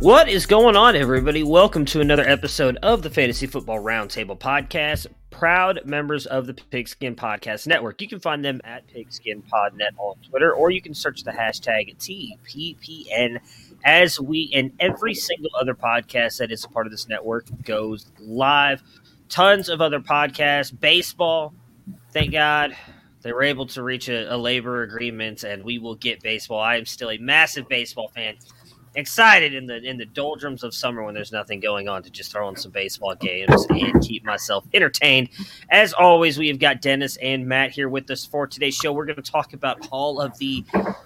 What is going on, everybody? Welcome to another episode of the Fantasy Football Roundtable Podcast. Proud members of the Pigskin Podcast Network. You can find them at Pigskin Podnet on Twitter, or you can search the hashtag TPPN as we and every single other podcast that is a part of this network goes live. Tons of other podcasts, baseball. Thank God they were able to reach a, a labor agreement, and we will get baseball. I am still a massive baseball fan excited in the in the doldrums of summer when there's nothing going on to just throw in some baseball games and keep myself entertained. As always, we have got Dennis and Matt here with us for today's show. We're going to talk about all of the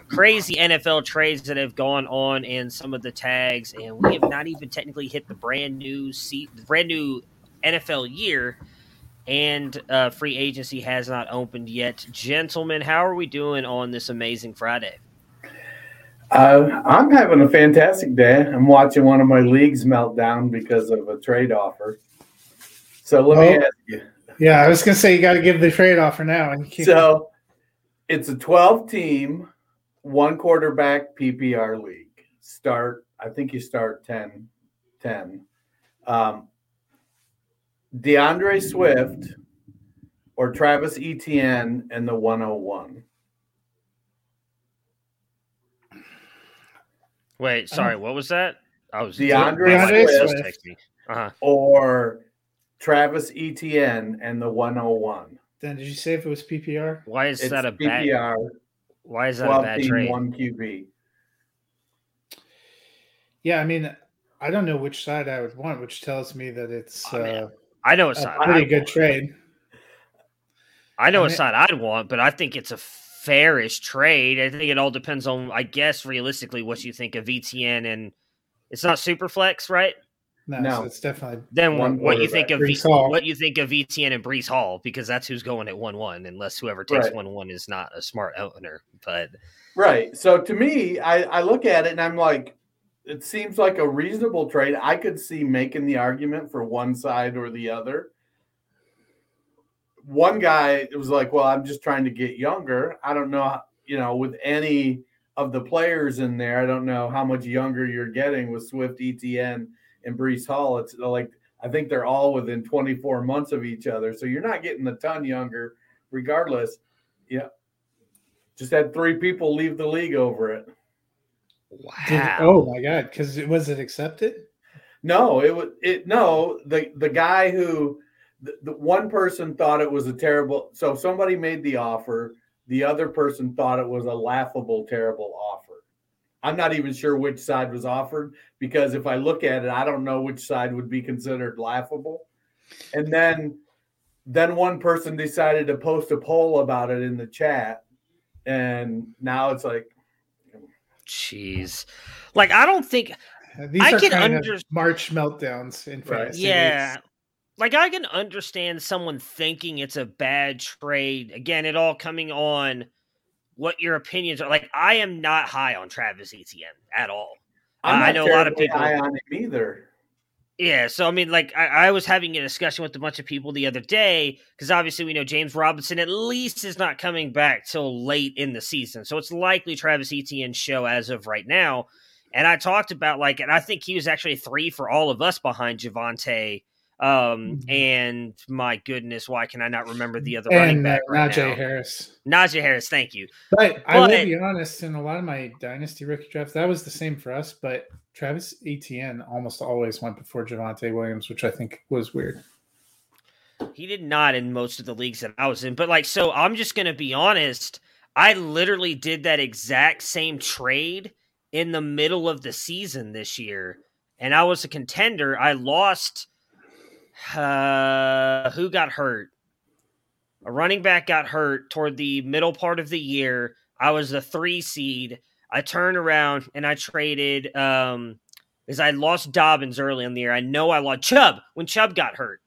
crazy NFL trades that have gone on and some of the tags, and we have not even technically hit the brand new seat, brand new NFL year. And uh, free agency has not opened yet. Gentlemen, how are we doing on this amazing Friday? Uh, I'm having a fantastic day. I'm watching one of my leagues melt down because of a trade offer. So let me Oh. ask you. Yeah, I was gonna say you got to give the trade offer now. And keep, So it's a 12 team, one quarterback PPR league. Start, I think you start 10, 10. Um, DeAndre Swift or Travis Etienne and the 101. Wait, sorry, what was that? I was DeAndre DeAndre just Swift. Uh-huh. or Travis Etienne and the 101. then did you say if it was PPR? Why is It's that a bad? PPR, Why is that a bad trade? one QB. Yeah, I mean, I don't know which side I would want, which tells me that it's I uh, I know it's a not. pretty I, good trade. I know I it's mean- not. I'd want, but I think it's a fairish trade. I think it all depends on, I guess, realistically, what you think of VTN and it's not super flex, right? No, No. so it's definitely Then One what you think of quarterback. v- Hall. what you think of ETN and Breece Hall because that's who's going at one one, unless whoever takes Right. one one is not a smart owner. But Right. So to me, I, I look at it and I'm like, it seems like a reasonable trade. I could see making the argument for one side or the other. One guy it was like, well, I'm just trying to get younger. I don't know, you know, with any of the players in there, I don't know how much younger you're getting with Swift, ETN, and Breece Hall. It's uh, like I think they're all within 24 months of each other. So you're not getting a ton younger, regardless. Yeah. Just had three people leave the league over it. wow, Did- oh my god, because it was it accepted? No, it was it. No, the the guy who the, the one person thought it was a terrible. So somebody made the offer. The other person thought it was a laughable, terrible offer. I'm not even sure which side was offered because if I look at it, I don't know which side would be considered laughable. And then, then one person decided to post a poll about it in the chat, and now it's like, jeez, like I don't think These I are can kind under- of March meltdowns in Right. Yeah. Like I can understand someone thinking it's a bad trade. Again, it all coming on what your opinions are. Like I am not high on Travis Etienne at all. I know a lot of people- high on him either. Yeah, so I mean, like I, I was having a discussion with a bunch of people the other day because obviously we know James Robinson at least is not coming back till late in the season, so it's likely Travis Etienne's show as of right now. And I talked about like, and I think he was actually three for all of us behind Javonte Um, and my goodness, why can I not remember the other running And uh, back right Najee now? Harris. Najee Harris, thank you. But I will But- be honest, in a lot of my dynasty rookie drafts, that was the same for us. But Travis Etienne almost always went before Javonte Williams, which I think was weird. He did not in most of the leagues that I was in. But like, so I'm just gonna be honest. I literally did that exact same trade in the middle of the season this year, and I was a contender. I lost. Uh, who got hurt? A running back got hurt toward the middle part of the year. I was the three seed. I turned around and I traded. Um, because I lost Dobbins early in the year. I know I lost Chubb when Chubb got hurt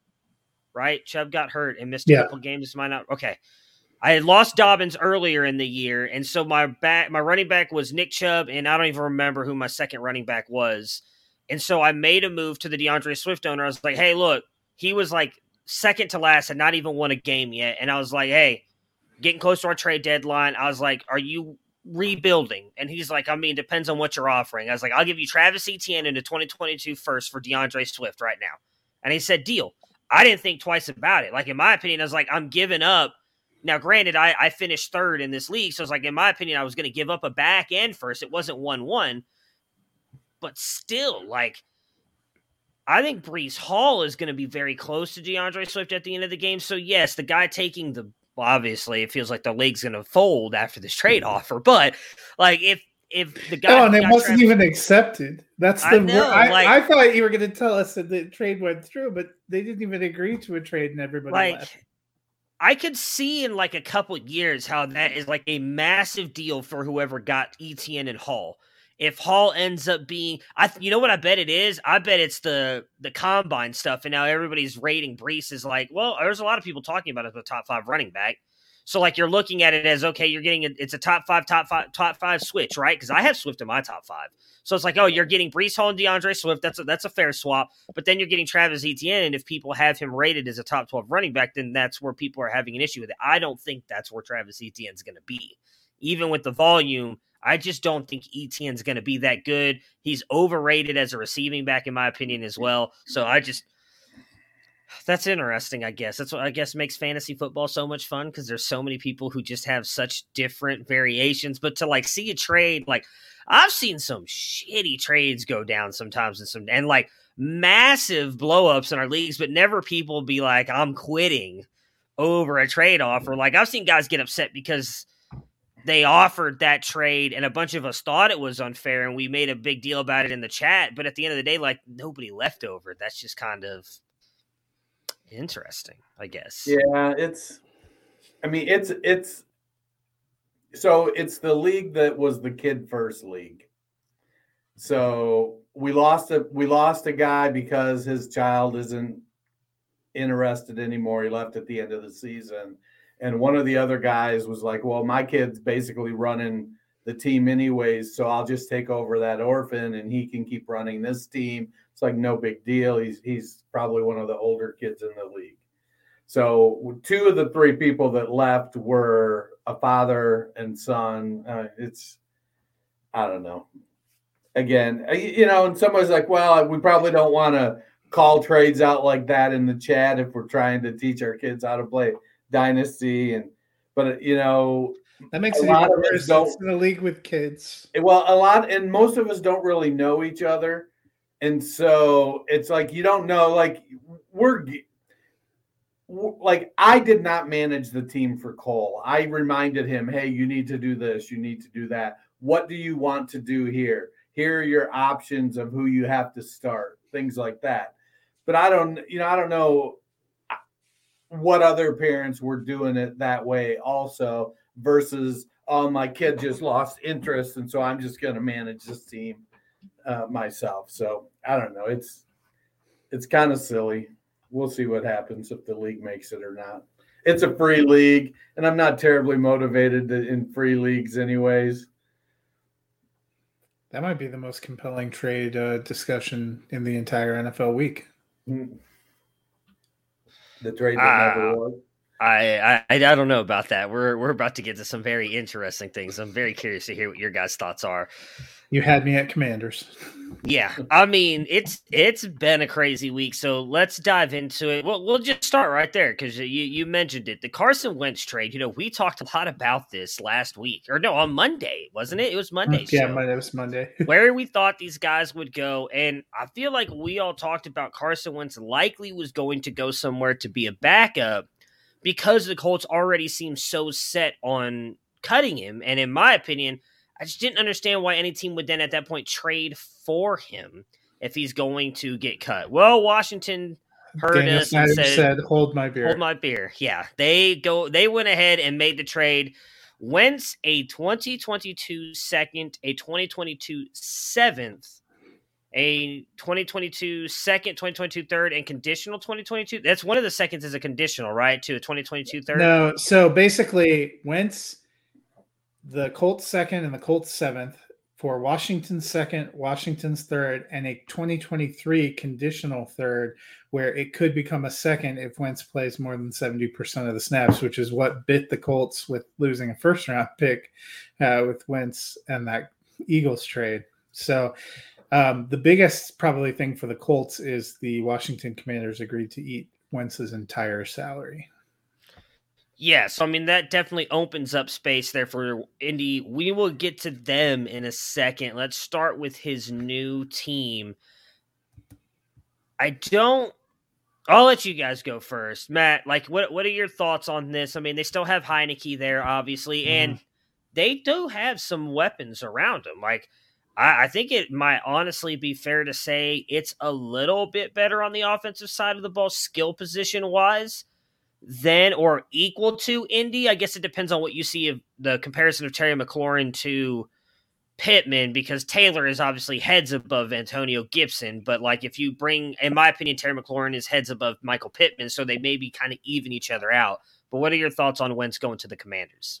right? Chubb got hurt and missed a couple games. Might not. Okay, I had lost Dobbins earlier in the year, and so my back, my running back was Nick Chubb, and I don't even remember who my second running back was. And so I made a move to the DeAndre Swift owner. I was like, "Hey, look, he was like second to last, and not even won a game yet." And I was like, "Hey, getting close to our trade deadline." I was like, "Are you?" Rebuilding, and he's like, I mean, depends on what you're offering. I was like, I'll give you Travis Etienne in the 2022 first for DeAndre Swift right now. And he said, deal. I didn't think twice about it. Like in my opinion, I was like, I'm giving up. Now, granted, I, I finished third in this league, so it's like in my opinion, I was going to give up a back end first. It wasn't one one, but still, like I think Breece Hall is going to be very close to DeAndre Swift at the end of the game. So yes, the guy taking the well, obviously it feels like the league's going to fold after this trade mm-hmm. offer, but like if if the guy Oh, who and it wasn't Travis- even accepted. That's the I know, I, like- I thought you were going to tell us that the trade went through, but they didn't even agree to a trade, and everybody like left. I could see in like a couple years how that is like a massive deal for whoever got ETN and Hall. If Hall ends up being, I you know what I bet it is. I bet it's the the combine stuff, and now everybody's rating Breece is like, well, there's a lot of people talking about it as a top five running back. So like you're looking at it as okay, you're getting a, it's a top five, top five, top five switch, right? Because I have Swift in my top five. So it's like, oh, you're getting Breece Hall and DeAndre Swift. That's a, that's a fair swap. But then you're getting Travis Etienne, and if people have him rated as a top twelve running back, then that's where people are having an issue with it. I don't think that's where Travis Etienne's going to be, even with the volume. I just don't think Etienne's going to be that good. He's overrated as a receiving back, in my opinion, as well. So I just that's interesting. I guess that's what I guess makes fantasy football so much fun because there's so many people who just have such different variations. But to like see a trade, like I've seen some shitty trades go down sometimes, and some and like massive blowups in our leagues, but never people be like, "I'm quitting." over a trade offer. Like I've seen guys get upset because they offered that trade and a bunch of us thought it was unfair and we made a big deal about it in the chat, but at the end of the day like nobody left over. That's just kind of interesting, I guess. Yeah, it's. I mean, it's it's. So it's the league that was the kid first league. So we lost a we lost a guy because his child isn't interested anymore. He left at the end of the season, and one of the other guys was like, "Well, my kid's basically running the team anyways, so I'll just take over that orphan, and he can keep running this team." It's like no big deal. He's he's probably one of the older kids in the league. So two of the three people that left were a father and son. Uh, it's I don't know. Again, you know, and somebody's like, "Well, we probably don't want to call trades out like that in the chat if we're trying to teach our kids how to play dynasty." And but you know, That makes a it lot of us don't- in a league with kids. well, a lot, and most of us don't really know each other, and so it's like you don't know. Like we're like I did not manage the team for Cole. I reminded him, "Hey, you need to do this. You need to do that. What do you want to do here? Here are your options of who you have to start. Things like that." But I don't, you know, I don't know what other parents were doing it that way also versus oh my kid just lost interest and so i'm just going to manage this team uh, myself. So i don't know. It's it's kind of silly. We'll see what happens if the league makes it or not. It's a free league and i'm not terribly motivated to, in free leagues anyways. That might be the most compelling trade uh, discussion in the entire NFL week. The trade that Ah. never was I, I I don't know about that. We're we're about to get to some very interesting things. I'm very curious to hear what your guys' thoughts are. You had me at Commanders. Yeah, I mean it's it's been a crazy week, so let's dive into it. We'll we'll just start right there because you you mentioned it, the Carson Wentz trade. You know, we talked a lot about this last week, or no, on Monday, wasn't it? It was mm, Monday. Yeah, Monday it was Monday. where we thought these guys would go, and I feel like we all talked about Carson Wentz likely was going to go somewhere to be a backup because the Colts already seem so set on cutting him. And in my opinion, I just didn't understand why any team would then at that point trade for him if he's going to get cut. Well, Washington heard Daniel us Snyder and said, said, "Hold my beer." Hold my beer. Yeah, they go. They went ahead and made the trade. Wentz a 2022 second, a 2022 seventh, a 2022 second, 2022 third, and conditional 2022. That's one of the seconds is a conditional, right? To a 2022 third. No, so basically, Wentz, the Colts second and the Colts seventh for Washington's second, Washington's third, and a 2023 conditional third, where it could become a second if Wentz plays more than 70% of the snaps, which is what bit the Colts with losing a first round pick uh, with Wentz and that Eagles trade. So um, the biggest probably thing for the Colts is the Washington Commanders agreed to eat Wentz's entire salary. Yeah, so I mean that definitely opens up space there for Indy. We will get to them in a second. Let's start with his new team. I don't I'll let you guys go first. Matt, like what what are your thoughts on this? I mean, they still have Heinicke there, obviously, mm-hmm. and they do have some weapons around them. Like I, I think it might honestly be fair to say it's a little bit better on the offensive side of the ball, skill position wise than or equal to Indy. I guess it depends on what you see of the comparison of Terry McLaurin to Pittman because Taylor is obviously heads above Antonio Gibson, but like if you bring, in my opinion, Terry McLaurin is heads above Michael Pittman, so they maybe kind of even each other out. But what are your thoughts on Wentz going to the Commanders?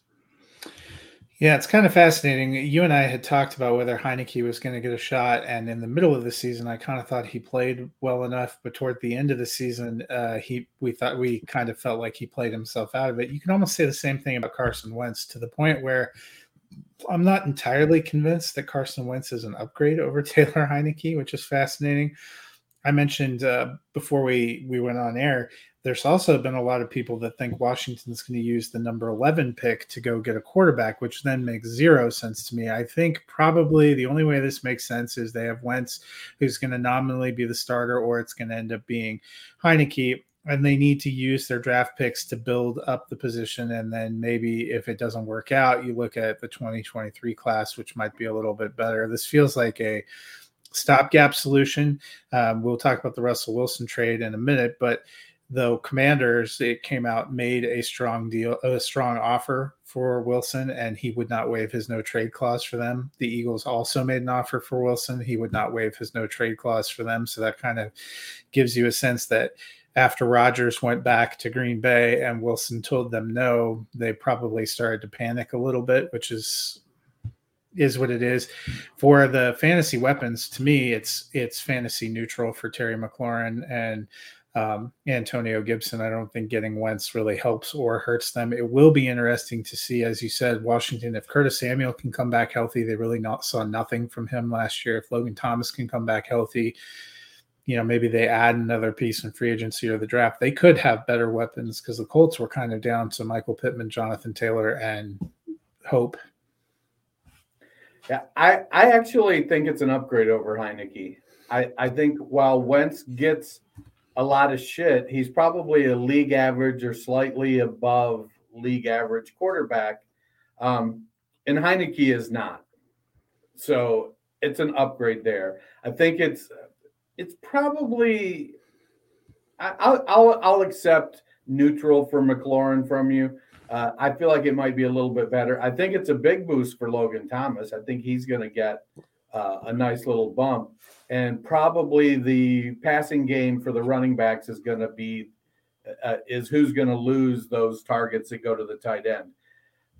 Yeah, it's kind of fascinating. You and I had talked about whether Heinicke was going to get a shot, and in the middle of the season, I kind of thought he played well enough, but toward the end of the season, uh, he we thought we kind of felt like he played himself out of it. You can almost say the same thing about Carson Wentz to the point where I'm not entirely convinced that Carson Wentz is an upgrade over Taylor Heinicke, which is fascinating. I mentioned uh, before we we went on air there's also been a lot of people that think Washington's going to use the number 11 pick to go get a quarterback, which then makes zero sense to me. I think probably the only way this makes sense is they have Wentz, who's going to nominally be the starter, or it's going to end up being Heinicke. And they need to use their draft picks to build up the position. And then maybe if it doesn't work out, you look at the 2023 class, which might be a little bit better. This feels like a stopgap solution. Um, we'll talk about the Russell Wilson trade in a minute, but though commanders it came out made a strong deal a strong offer for wilson and he would not waive his no trade clause for them. The eagles also made an offer for wilson. He would not waive his no trade clause for them. So that kind of gives you a sense that after Rodgers went back to Green Bay and Wilson told them no, they probably started to panic a little bit, which is is what it is. For the fantasy weapons, to me, it's it's fantasy neutral for Terry McLaurin. And um, Antonio Gibson. I don't think getting Wentz really helps or hurts them. It will be interesting to see, as you said, Washington. If Curtis Samuel can come back healthy, they really not saw nothing from him last year. If Logan Thomas can come back healthy, you know, maybe they add another piece in free agency or the draft. They could have better weapons because the Colts were kind of down to Michael Pittman, Jonathan Taylor, and Hope. Yeah, I, I actually think it's an upgrade over Heinicke. I, I think while Wentz gets a lot of shit. He's probably a league average or slightly above league average quarterback. Um, and Heinicke is not. So it's an upgrade there. I think it's it's probably I'll I'll, I'll accept neutral for McLaurin from you. Uh, I feel like it might be a little bit better. I think it's a big boost for Logan Thomas. I think he's going to get uh, a nice little bump and probably the passing game for the running backs is going to be uh, is who's going to lose those targets that go to the tight end.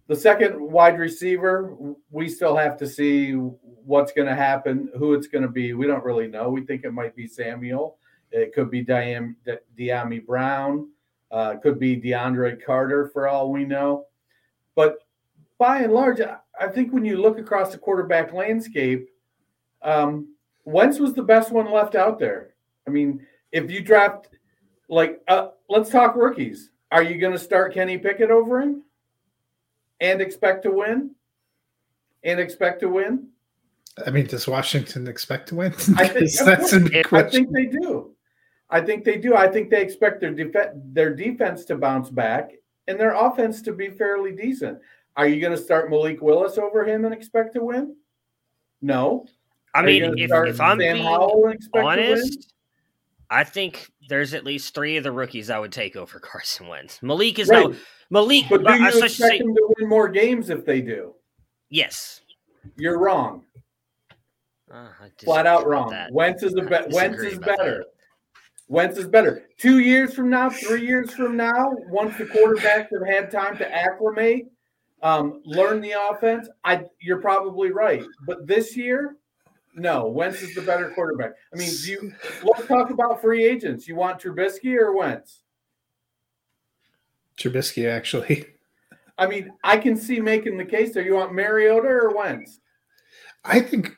The second wide receiver, we still have to see what's going to happen, who it's going to be. We don't really know. We think it might be Samuel. It could be Diam, Dyami Brown. Uh, could be DeAndre Carter for all we know. But by and large, I think when you look across the quarterback landscape, um, Wentz was the best one left out there. I mean, if you draft, like, uh, let's talk rookies. Are you going to start Kenny Pickett over him and expect to win? And expect to win? I mean, does Washington expect to win? I think, that's a big I think they do. I think they do. I think they expect their def- their defense to bounce back and their offense to be fairly decent. Are you going to start Malik Willis over him and expect to win? No. I Are mean, if, if I'm Sam being Howell and expect to win? honest, I think there's at least three of the rookies I would take over Carson Wentz. Malik is Right. no Malik. But do I you should expect say them to win more games if they do? yes. You're wrong. Uh, Flat out wrong. that. Wentz is a I be- Wentz is better. that. Wentz is better. Two years from now, three years from now, once the quarterbacks have had time to acclimate, um, learn the offense, I you're probably right. But this year, no, Wentz is the better quarterback. I mean, do you let's talk about free agents. You want Trubisky or Wentz? Trubisky, actually. I mean, I can see making the case there. You want Mariota or Wentz? I think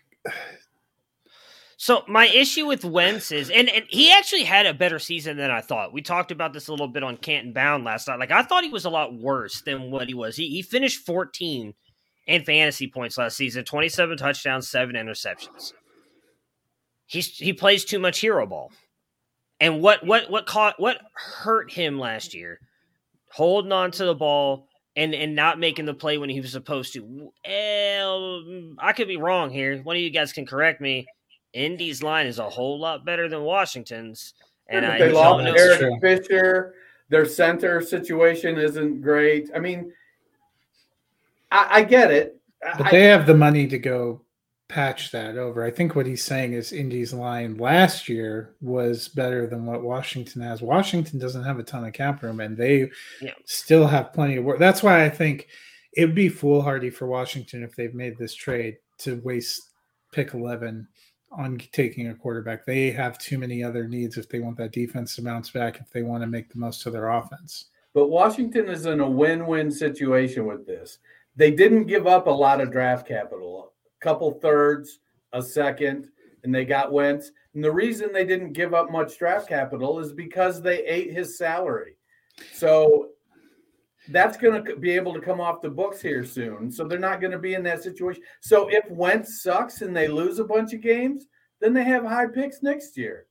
So my issue with Wentz is, and, and he actually had a better season than I thought. We talked about this a little bit on Canton Bound last night. Like I thought he was a lot worse than what he was. He, he finished 14 in fantasy points last season, 27 touchdowns, seven interceptions. He's he plays too much hero ball. And what what what caught what hurt him last year? Holding on to the ball and and not making the play when he was supposed to. Well, I could be wrong here. One of you guys can correct me. Indy's line is a whole lot better than Washington's, and I they don't lost Eric. Fisher. Their center situation isn't great. I mean, I, I get it. But I- they have the money to go patch that over. I think what he's saying is Indy's line last year was better than what Washington has. Washington doesn't have a ton of cap room, and they Yeah. still have plenty of work. That's why I think it'd be foolhardy for Washington if they've made this trade to waste pick 11 on taking a quarterback. They have too many other needs if they want that defense to bounce back, if they want to make the most of their offense. But Washington is in a win-win situation with this. They didn't give up a lot of draft capital, a couple thirds, a second, and they got Wentz. And the reason they didn't give up much draft capital is because they ate his salary. So that's going to be able to come off the books here soon. So they're not going to be in that situation. So if Wentz sucks and they lose a bunch of games, then they have high picks next year.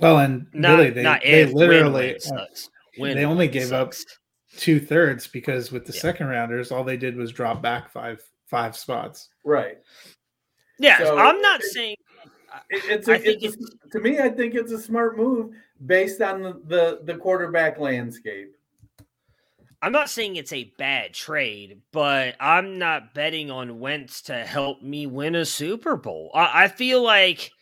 Well, and Not, really, they, not they if, literally when, when sucks. When they only it gave up sucks. Two thirds because with the Yeah. second rounders, all they did was drop back five five spots. Right. Yeah, So- I'm not saying. It, it's, I a, think it's a- to me. I think it's a smart move based on the, the the quarterback landscape. I'm not saying it's a bad trade, but I'm not betting on Wentz to help me win a Super Bowl. I, I feel like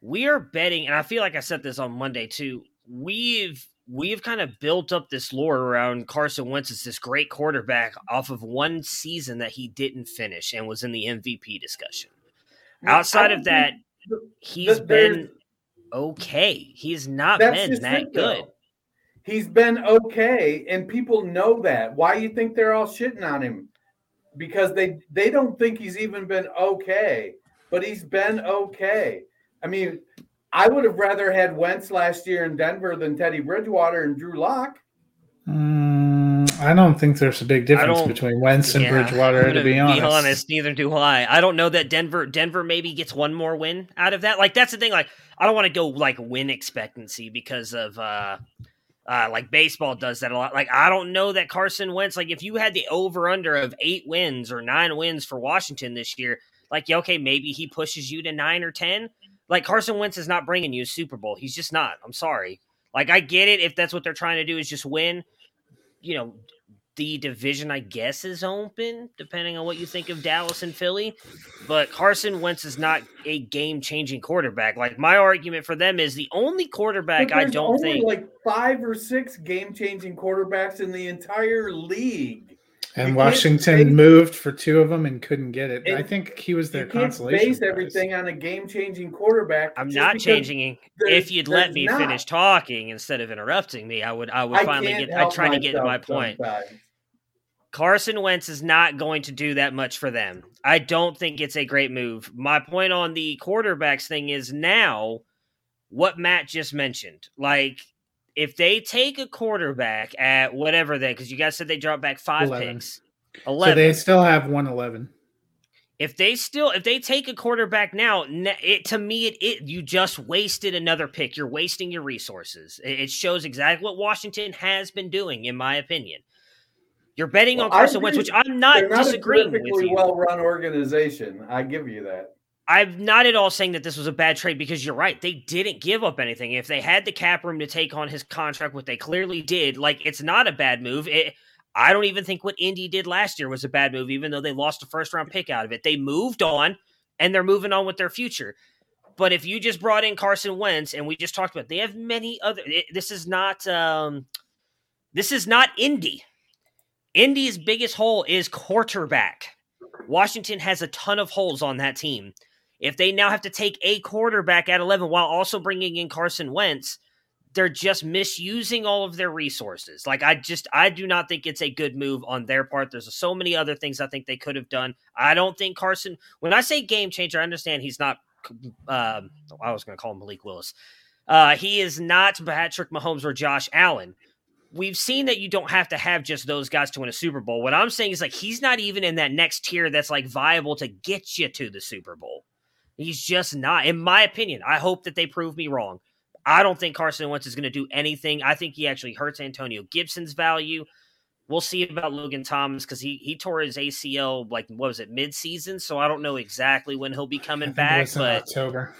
we are betting, and I feel like I said this on Monday too. We've we've kind of built up this lore around Carson Wentz as this great quarterback off of one season that he didn't finish and was in the MVP discussion. Outside of that, he's been okay. He's not been that it, good. He's been okay, and people know that. Why you think they're all shitting on him? Because they they don't think he's even been okay, but he's been okay. I mean, I would have rather had Wentz last year in Denver than Teddy Bridgewater and Drew Lock. Mm, I don't think there's a big difference between Wentz and Yeah, Bridgewater. To be gonna honest, neither do I. I don't know that Denver Denver maybe gets one more win out of that. Like that's the thing. Like I don't want to go like win expectancy because of uh uh like baseball does that a lot. Like I don't know that Carson Wentz. Like if you had the over under of eight wins or nine wins for Washington this year, like yeah, okay, maybe he pushes you to nine or ten. Like Carson Wentz is not bringing you a Super Bowl. He's just not. I'm sorry. Like I get it if that's what they're trying to do is just win. You know, the division, I guess, is open, depending on what you think of Dallas and Philly. But Carson Wentz is not a game changing quarterback. Like, my argument for them is the only quarterback I don't only think. like five or six game changing quarterbacks in the entire league. And Washington base, moved for two of them and couldn't get it. it I think he was their you consolation. Can't base prize. everything on a game-changing quarterback. I'm not changing. If you'd let me not. finish talking instead of interrupting me, I would. I would I finally get. I try to get to my point. Sometimes. Carson Wentz is not going to do that much for them. I don't think it's a great move. My point on the quarterbacks thing is now what Matt just mentioned. Like if they take a quarterback at whatever they, because you guys said they dropped back five 11. picks, eleven. So they still have one eleven. If they still, if they take a quarterback now, it to me, it, it you just wasted another pick. You're wasting your resources. It shows exactly what Washington has been doing, in my opinion. You're betting well, on Carson Wentz, which I'm not, not disagreeing with you. Well-run organization, I give you that. I'm not at all saying that this was a bad trade because you're right. They didn't give up anything. If they had the cap room to take on his contract, what they clearly did, like it's not a bad move. It, I don't even think what Indy did last year was a bad move, even though they lost a first round pick out of it. They moved on and they're moving on with their future. But if you just brought in Carson Wentz and we just talked about, it, they have many other. It, this is not. Um, this is not Indy. Indy's biggest hole is quarterback. Washington has a ton of holes on that team. If they now have to take a quarterback at 11 while also bringing in Carson Wentz, they're just misusing all of their resources. Like I just I do not think it's a good move on their part. There's so many other things I think they could have done. I don't think Carson. When I say game changer, I understand he's not. Uh, I was going to call him Malik Willis. Uh, he is not Patrick Mahomes or Josh Allen. We've seen that you don't have to have just those guys to win a Super Bowl. What I'm saying is like he's not even in that next tier that's like viable to get you to the Super Bowl. He's just not, in my opinion. I hope that they prove me wrong. I don't think Carson Wentz is going to do anything. I think he actually hurts Antonio Gibson's value. We'll see about Logan Thomas because he he tore his ACL like what was it mid season, so I don't know exactly when he'll be coming back. But October.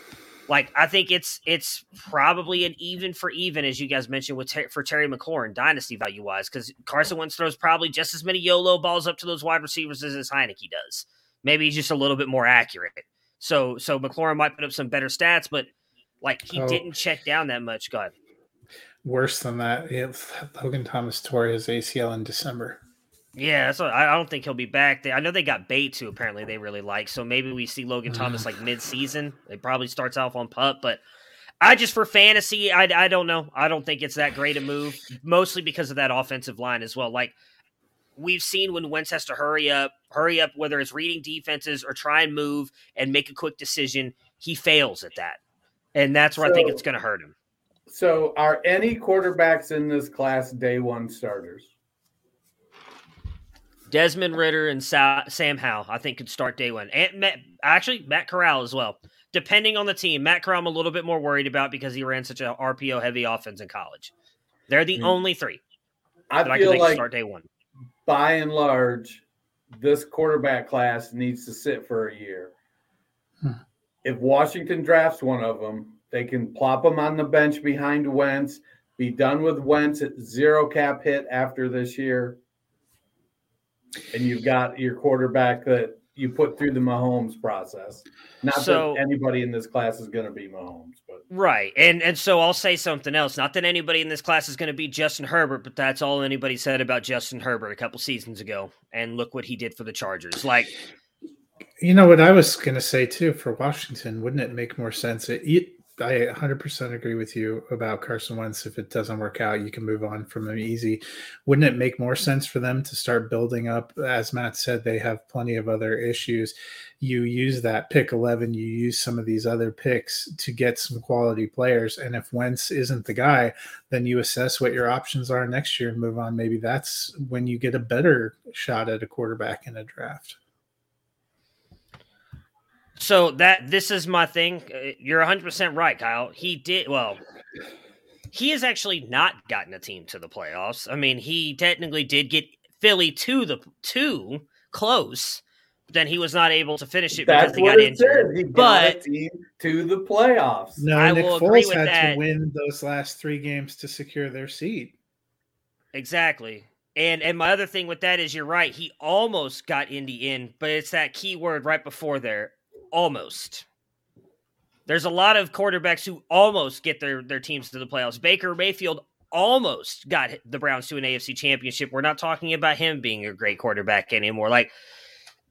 Like I think it's it's probably an even for even as you guys mentioned with ter- for Terry McLaurin dynasty value wise because Carson Wentz throws probably just as many YOLO balls up to those wide receivers as his Heinicke does. Maybe he's just a little bit more accurate. So so McLaurin might put up some better stats, but like he oh. didn't check down that much. God. Worse than that, If Logan Thomas tore his ACL in December. Yeah, that's what, I don't think he'll be back. I know they got Bate too. Apparently, they really like. So maybe we see Logan Thomas like mid-season. It probably starts off on pup, but I just for fantasy, I, I don't know. I don't think it's that great a move. Mostly because of that offensive line as well. Like we've seen when Wentz has to hurry up, hurry up, whether it's reading defenses or try and move and make a quick decision, he fails at that. And that's where so, I think it's going to hurt him. So, are any quarterbacks in this class day one starters? Desmond Ridder and Sa- Sam Howell, I think, could start day one. And Matt, actually, Matt Corral as well. Depending on the team, Matt Corral I'm a little bit more worried about because he ran such a RPO heavy offense in college. They're the mm-hmm. only three. I feel I like start day one by and large, this quarterback class needs to sit for a year. Hmm. If Washington drafts one of them, they can plop them on the bench behind Wentz, be done with Wentz at zero cap hit after this year. And you've got your quarterback that you put through the Mahomes process. Not so, that anybody in this class is going to be Mahomes, but right. And and so I'll say something else. Not that anybody in this class is going to be Justin Herbert, but that's all anybody said about Justin Herbert a couple seasons ago. And look what he did for the Chargers. Like, you know what I was going to say too for Washington. Wouldn't it make more sense? It, I 100% agree with you about Carson Wentz. If it doesn't work out, you can move on from him easy. Wouldn't it make more sense for them to start building up? As Matt said, they have plenty of other issues. You use that pick 11, you use some of these other picks to get some quality players. And if Wentz isn't the guy, then you assess what your options are next year and move on. Maybe that's when you get a better shot at a quarterback in a draft. So that this is my thing. Uh, you're 100% right, Kyle. He did well. He has actually not gotten a team to the playoffs. I mean, he technically did get Philly to the two close, but then he was not able to finish it That's because he got injured. He but to the playoffs. No, I Nick Foles had that. to win those last three games to secure their seat. Exactly. And and my other thing with that is you're right. He almost got Indy in, but it's that key word right before there almost. There's a lot of quarterbacks who almost get their their teams to the playoffs. Baker Mayfield almost got the Browns to an AFC championship. We're not talking about him being a great quarterback anymore. Like,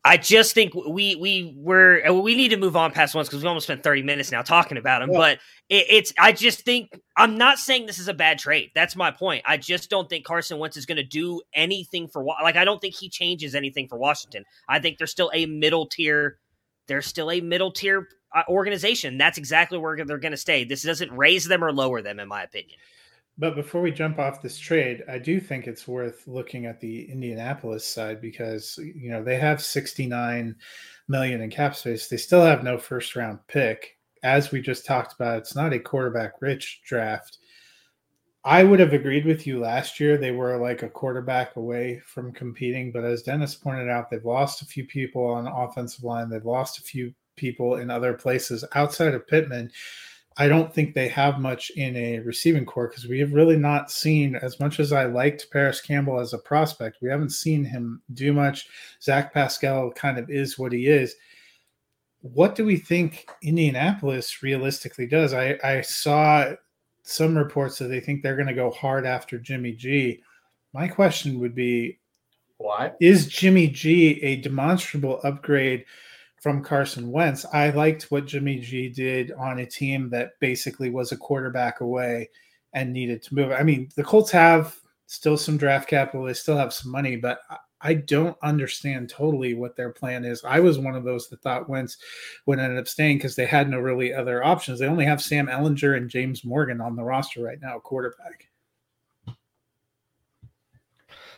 I just think we we were we need to move on past Wentz because we almost spent 30 minutes now talking about him. Yeah. But it, it's I just think I'm not saying this is a bad trade. That's my point. I just don't think Carson Wentz is going to do anything for like I don't think he changes anything for Washington. I think they're still a middle tier. They're still a middle tier uh, organization. That's exactly where they're going to stay. This doesn't raise them or lower them, in my opinion. But before we jump off this trade, I do think it's worth looking at the Indianapolis side because you know they have 69 million in cap space. They still have no first round pick. As we just talked about, it's not a quarterback rich draft. I would have agreed with you last year. They were like a quarterback away from competing, but as Dennis pointed out, they've lost a few people on the offensive line. They've lost a few people in other places outside of Pittman. I don't think they have much in a receiving core because we have really not seen as much as I liked Parris Campbell as a prospect. We haven't seen him do much. Zach Pascal kind of is what he is. What do we think Indianapolis realistically does? I, I saw some reports that they think they're going to go hard after Jimmy G. My question would be why is Jimmy G a demonstrable upgrade from Carson Wentz. I liked what Jimmy G did on a team that basically was a quarterback away and needed to move. I mean, the Colts have still some draft capital, they still have some money, but I don't understand totally what their plan is. I was one of those that thought Wentz would end up staying because they had no really other options. They only have Sam Ehlinger and James Morgan on the roster right now, quarterback.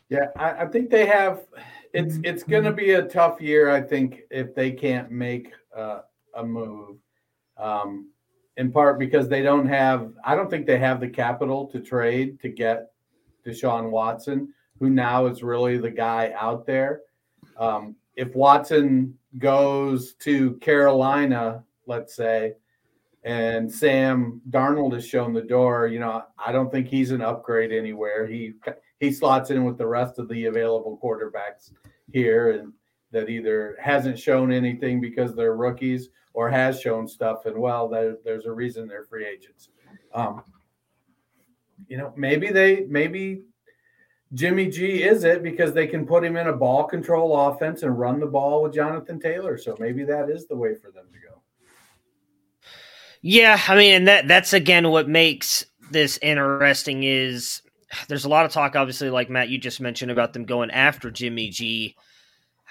Yeah, I, I think they have it's mm-hmm. it's going to be a tough year, I think, if they can't make uh, a move. Um, in part because they don't have, I don't think they have the capital to trade to get Deshaun Watson, who now is really the guy out there. Um, if Watson goes to Carolina, let's say, and Sam Darnold has shown the door, you know, I don't think he's an upgrade anywhere. He he slots in with the rest of the available quarterbacks here and that either hasn't shown anything because they're rookies or has shown stuff and well there, there's a reason they're free agents um, you know maybe they maybe jimmy g is it because they can put him in a ball control offense and run the ball with jonathan taylor so maybe that is the way for them to go yeah i mean and that that's again what makes this interesting is there's a lot of talk, obviously, like Matt, you just mentioned about them going after Jimmy G.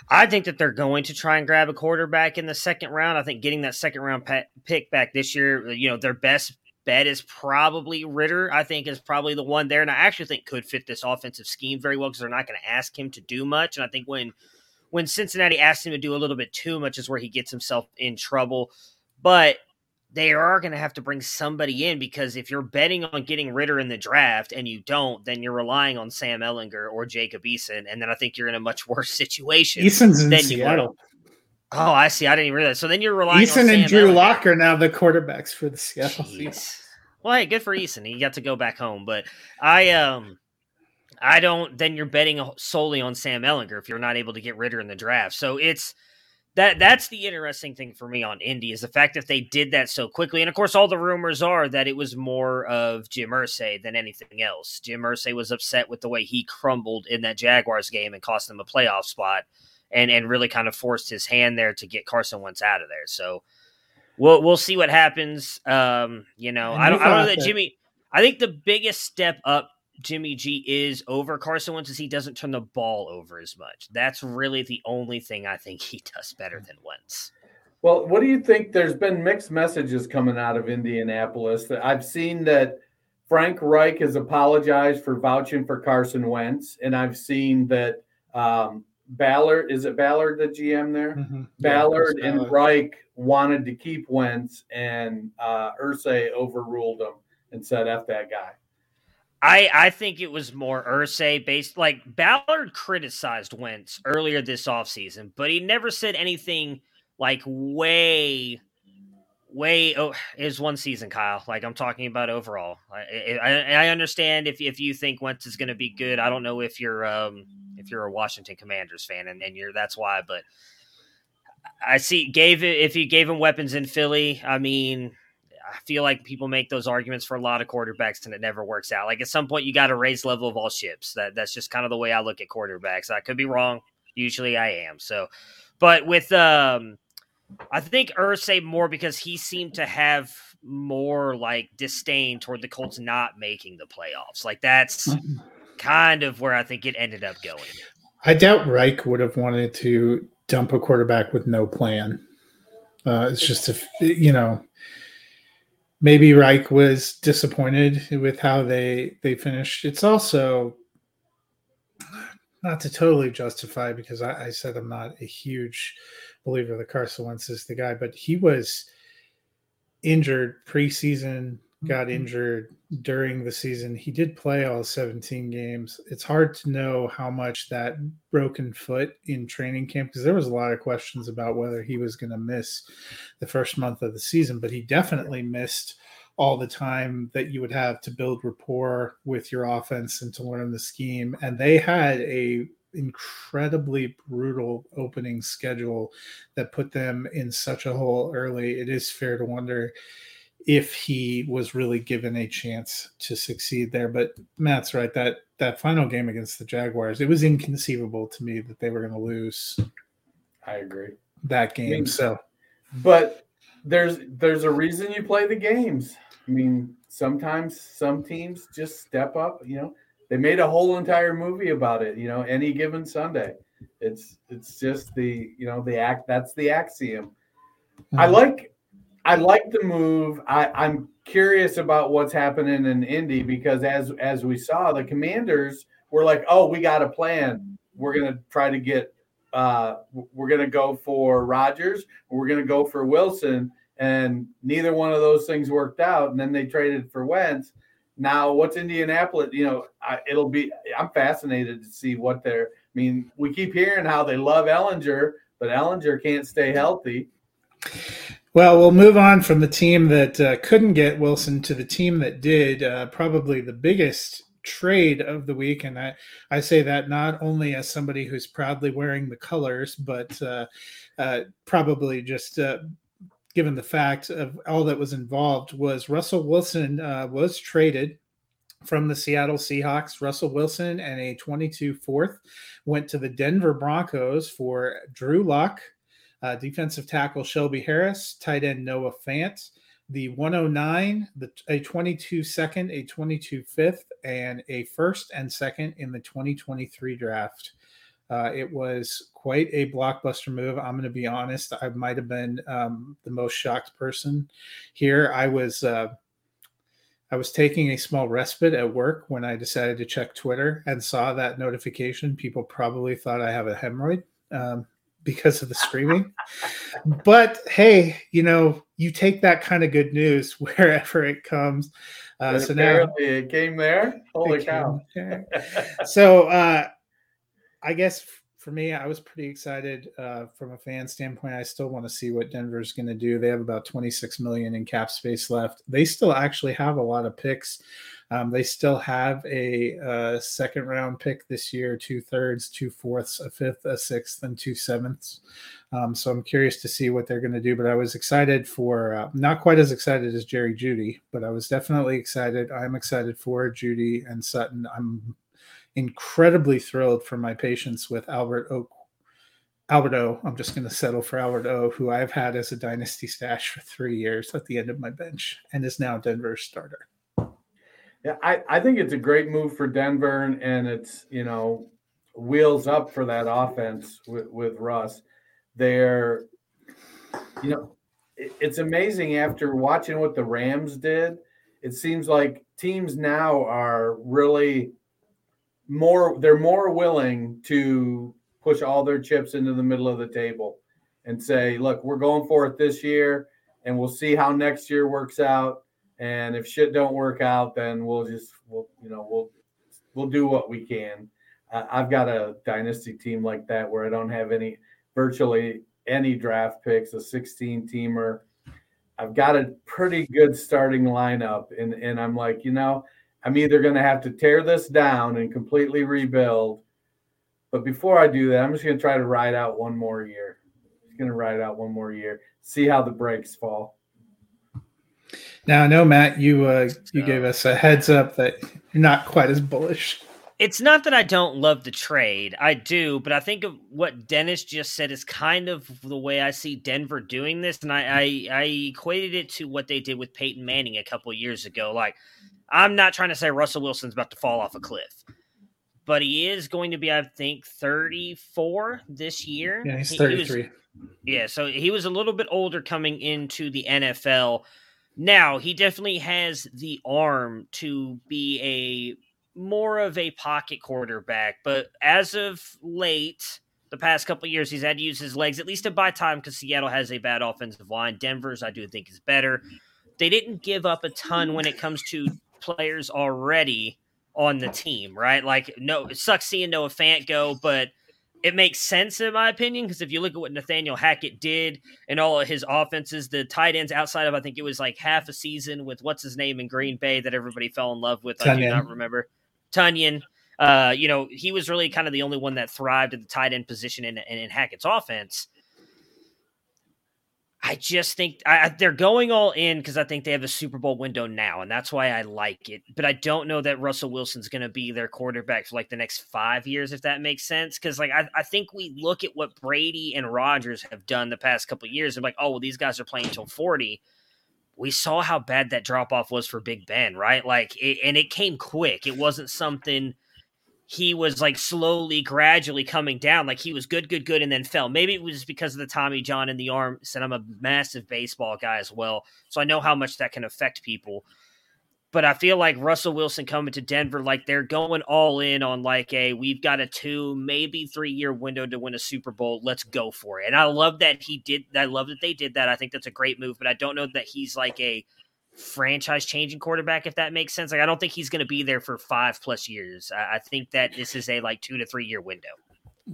I think that they're going to try and grab a quarterback in the second round. I think getting that second round pick back this year, you know, their best bet is probably Ridder. I think is probably the one there, and I actually think could fit this offensive scheme very well because they're not going to ask him to do much. And I think when when Cincinnati asks him to do a little bit too much is where he gets himself in trouble. But they are going to have to bring somebody in because if you're betting on getting Ridder in the draft and you don't, then you're relying on Sam Ehlinger or Jacob Eason, and then I think you're in a much worse situation. Eason's in Seattle. Oh, I see. I didn't even realize. So then you're relying. Eason and Drew Lock are now the quarterbacks for the Seattle. Well, hey, good for Eason. He got to go back home, but I um. I don't. Then you're betting solely on Sam Ehlinger if you're not able to get Ridder in the draft. So it's that that's the interesting thing for me on Indy is the fact that they did that so quickly. And of course, all the rumors are that it was more of Jim Irsay than anything else. Jim Irsay was upset with the way he crumbled in that Jaguars game and cost them a playoff spot, and and really kind of forced his hand there to get Carson Wentz out of there. So we'll we'll see what happens. Um, you know, I don't, I don't know that Jimmy. I think the biggest step up Jimmy G is over Carson Wentz is he doesn't turn the ball over as much. That's really the only thing I think he does better than Wentz. Well, what do you think? There's been mixed messages coming out of Indianapolis. That I've seen that Frank Reich has apologized for vouching for Carson Wentz, and I've seen that um, Ballard is it Ballard the GM there? Mm-hmm. Ballard yeah, and Reich wanted to keep Wentz, and uh, Irsay overruled them and said, "F that guy." I I think it was more Irsay based. Like Ballard criticized Wentz earlier this offseason, but he never said anything like way, way. Oh, is one season, Kyle. Like I'm talking about overall. I, I, I understand if if you think Wentz is going to be good. I don't know if you're um if you're a Washington Commanders fan and, and you're that's why, but I see gave if he gave him weapons in Philly. I mean, I feel like people make those arguments for a lot of quarterbacks and it never works out. Like at some point, you got to raise level of all ships. That that's just kind of the way I look at quarterbacks. I could be wrong. Usually, I am. So, but with um, I think Irsay more because he seemed to have more like disdain toward the Colts not making the playoffs. Like that's. Kind of where I think it ended up going. I doubt Reich would have wanted to dump a quarterback with no plan. Uh, it's just a, you know, maybe Reich was disappointed with how they they finished. It's also not to totally justify because I, I said I'm not a huge believer that Carson Wentz is the guy, but he was injured preseason, got mm-hmm. injured during the season. He did play all 17 games. It's hard to know how much that broken foot in training camp because there was a lot of questions about whether he was going to miss the first month of the season, but he definitely missed all the time that you would have to build rapport with your offense and to learn the scheme. And they had a incredibly brutal opening schedule that put them in such a hole early. It is fair to wonder if he was really given a chance to succeed there. But Matt's right that that final game against the Jaguars, it was inconceivable to me that they were going to lose. I agree that game. So, but there's there's a reason you play the games. I mean, sometimes some teams just step up. You know, they made a whole entire movie about it. You know, any given Sunday. It's it's just the you know the act. That's the axiom. Mm-hmm. I like I like the move. I, I'm curious about what's happening in Indy because as as we saw, the commanders were like, oh, we got a plan. We're gonna try to get uh we're gonna go for Rodgers. we're gonna go for Wilson, and neither one of those things worked out. And then they traded for Wentz. Now, what's Indianapolis? You know, I, it'll be. I'm fascinated to see what they're. I mean, we keep hearing how they love Ehlinger, but Ehlinger can't stay healthy. Well, we'll move on from the team that uh, couldn't get Wilson to the team that did. Uh, probably the biggest trade of the week, and I, I say that not only as somebody who's proudly wearing the colors, but uh, uh probably just uh, given the fact of all that was involved was Russell Wilson uh, was traded from the Seattle Seahawks. Russell Wilson and a 22 fourth went to the Denver Broncos for Drew Lock uh, defensive tackle Shelby Harris, tight end Noah Fant, the 109, the a 22 second, a 22 fifth, and a first and second in the 2023 draft. Uh, it was quite a blockbuster move. I'm going to be honest. I might have been um, the most shocked person here. I was uh, I was taking a small respite at work when I decided to check Twitter and saw that notification. People probably thought I have a hemorrhoid. Um, because of the screaming. but hey, you know, you take that kind of good news wherever it comes. Uh, so now it came there. Holy cow! so uh, I guess for me, I was pretty excited uh, from a fan standpoint. I still want to see what Denver's going to do. They have about 26 million in cap space left. They still actually have a lot of picks. Um, they still have a, a, uh, second round pick this year, two thirds, two fourths, a fifth, a sixth, and two sevenths. Um, so I'm curious to see what they're going to do. But I was excited for, uh, not quite as excited as Jerry Jeudy, but I was definitely excited. I'm excited for Jeudy and Sutton. I'm incredibly thrilled for my patience with Albert O. Albert O. I'm just going to settle for Albert O, who I've had as a dynasty stash for three years at the end of my bench and is now Denver's starter. Yeah, I, I think it's a great move for Denver, and it's you know wheels up for that offense with, with Russ. They're, you know, it, it's amazing after watching what the Rams did. It seems like teams now are really more. They're more willing to push all their chips into the middle of the table and say, "Look, we're going for it this year, and we'll see how next year works out." And if shit don't work out, then we'll just we'll you know we'll we'll do what we can. Uh, I've got a dynasty team like that where I don't have any virtually any draft picks, a 16 teamer. I've got a pretty good starting lineup, and and I'm like, you know, I'm either going to have to tear this down and completely rebuild, but before I do that, I'm just going to try to ride out one more year. I'm going to ride out one more year, see how the breaks fall. Now, I know Matt, you uh, you gave us a heads up that you're not quite as bullish. It's not that I don't love the trade. I do, but I think of what Dennis just said is kind of the way I see Denver doing this, and I I, I equated it to what they did with Peyton Manning a couple years ago. Like, I'm not trying to say Russell Wilson's about to fall off a cliff, but he is going to be, I think, 34 this year. Yeah, he's 33. He, was, yeah, so he was a little bit older coming into the NFL. Now, he definitely has the arm to be a more of a pocket quarterback, but as of late, the past couple years, he's had to use his legs at least to buy time because Seattle has a bad offensive line. Denver's, I do think, is better. They didn't give up a ton when it comes to players already on the team, right? Like, no, it sucks seeing Noah Fant go, but it makes sense in my opinion because if you look at what Nathaniel Hackett did and all of his offenses, the tight ends outside of I think it was like half a season with what's his name in Green Bay that everybody fell in love with. Tonyan. I do not remember Tonyan. Uh, you know, he was really kind of the only one that thrived at the tight end position in, in, in Hackett's offense. I just think I, they're going all in because I think they have a Super Bowl window now, and that's why I like it. But I don't know that Russell Wilson's going to be their quarterback for like the next five years, if that makes sense. Because like I, I, think we look at what Brady and Rodgers have done the past couple years, and like, oh, well, these guys are playing until forty. We saw how bad that drop off was for Big Ben, right? Like, it, and it came quick. It wasn't something he was like slowly, gradually coming down. Like he was good, good, good, and then fell. Maybe it was because of the Tommy John in the arm. Said I'm a massive baseball guy as well, so I know how much that can affect people. But I feel like Russell Wilson coming to Denver, like they're going all in on like a we've got a two, maybe three year window to win a Super Bowl. Let's go for it. And I love that he did. I love that they did that. I think that's a great move. But I don't know that he's like a franchise changing quarterback, if that makes sense. Like, I don't think he's going to be there for five plus years. I, I, think that this is a like two to three year window.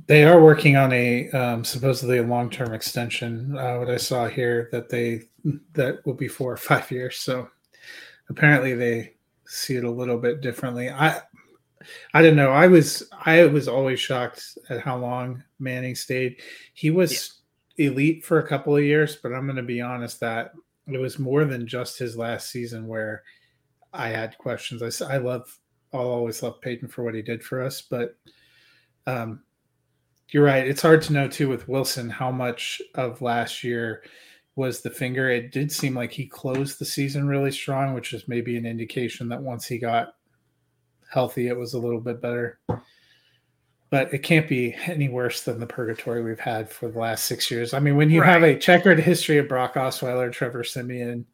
They are working on a um, supposedly a long term extension. Uh, what I saw here that they that will be four or five years. So apparently they see it a little bit differently. I I don't know. I was I was always shocked at how long Manning stayed. He was yeah. elite for a couple of years, but I'm going to be honest that it was more than just his last season where I had questions. I, I love, I'll always love Peyton for what he did for us, but um, you're right. It's hard to know too with Wilson how much of last year was the finger. It did seem like he closed the season really strong, which is maybe an indication that once he got healthy, it was a little bit better but it can't be any worse than the purgatory we've had for the last six years. I mean, when you right. have a checkered history of Brock Osweiler, Trevor Siemian,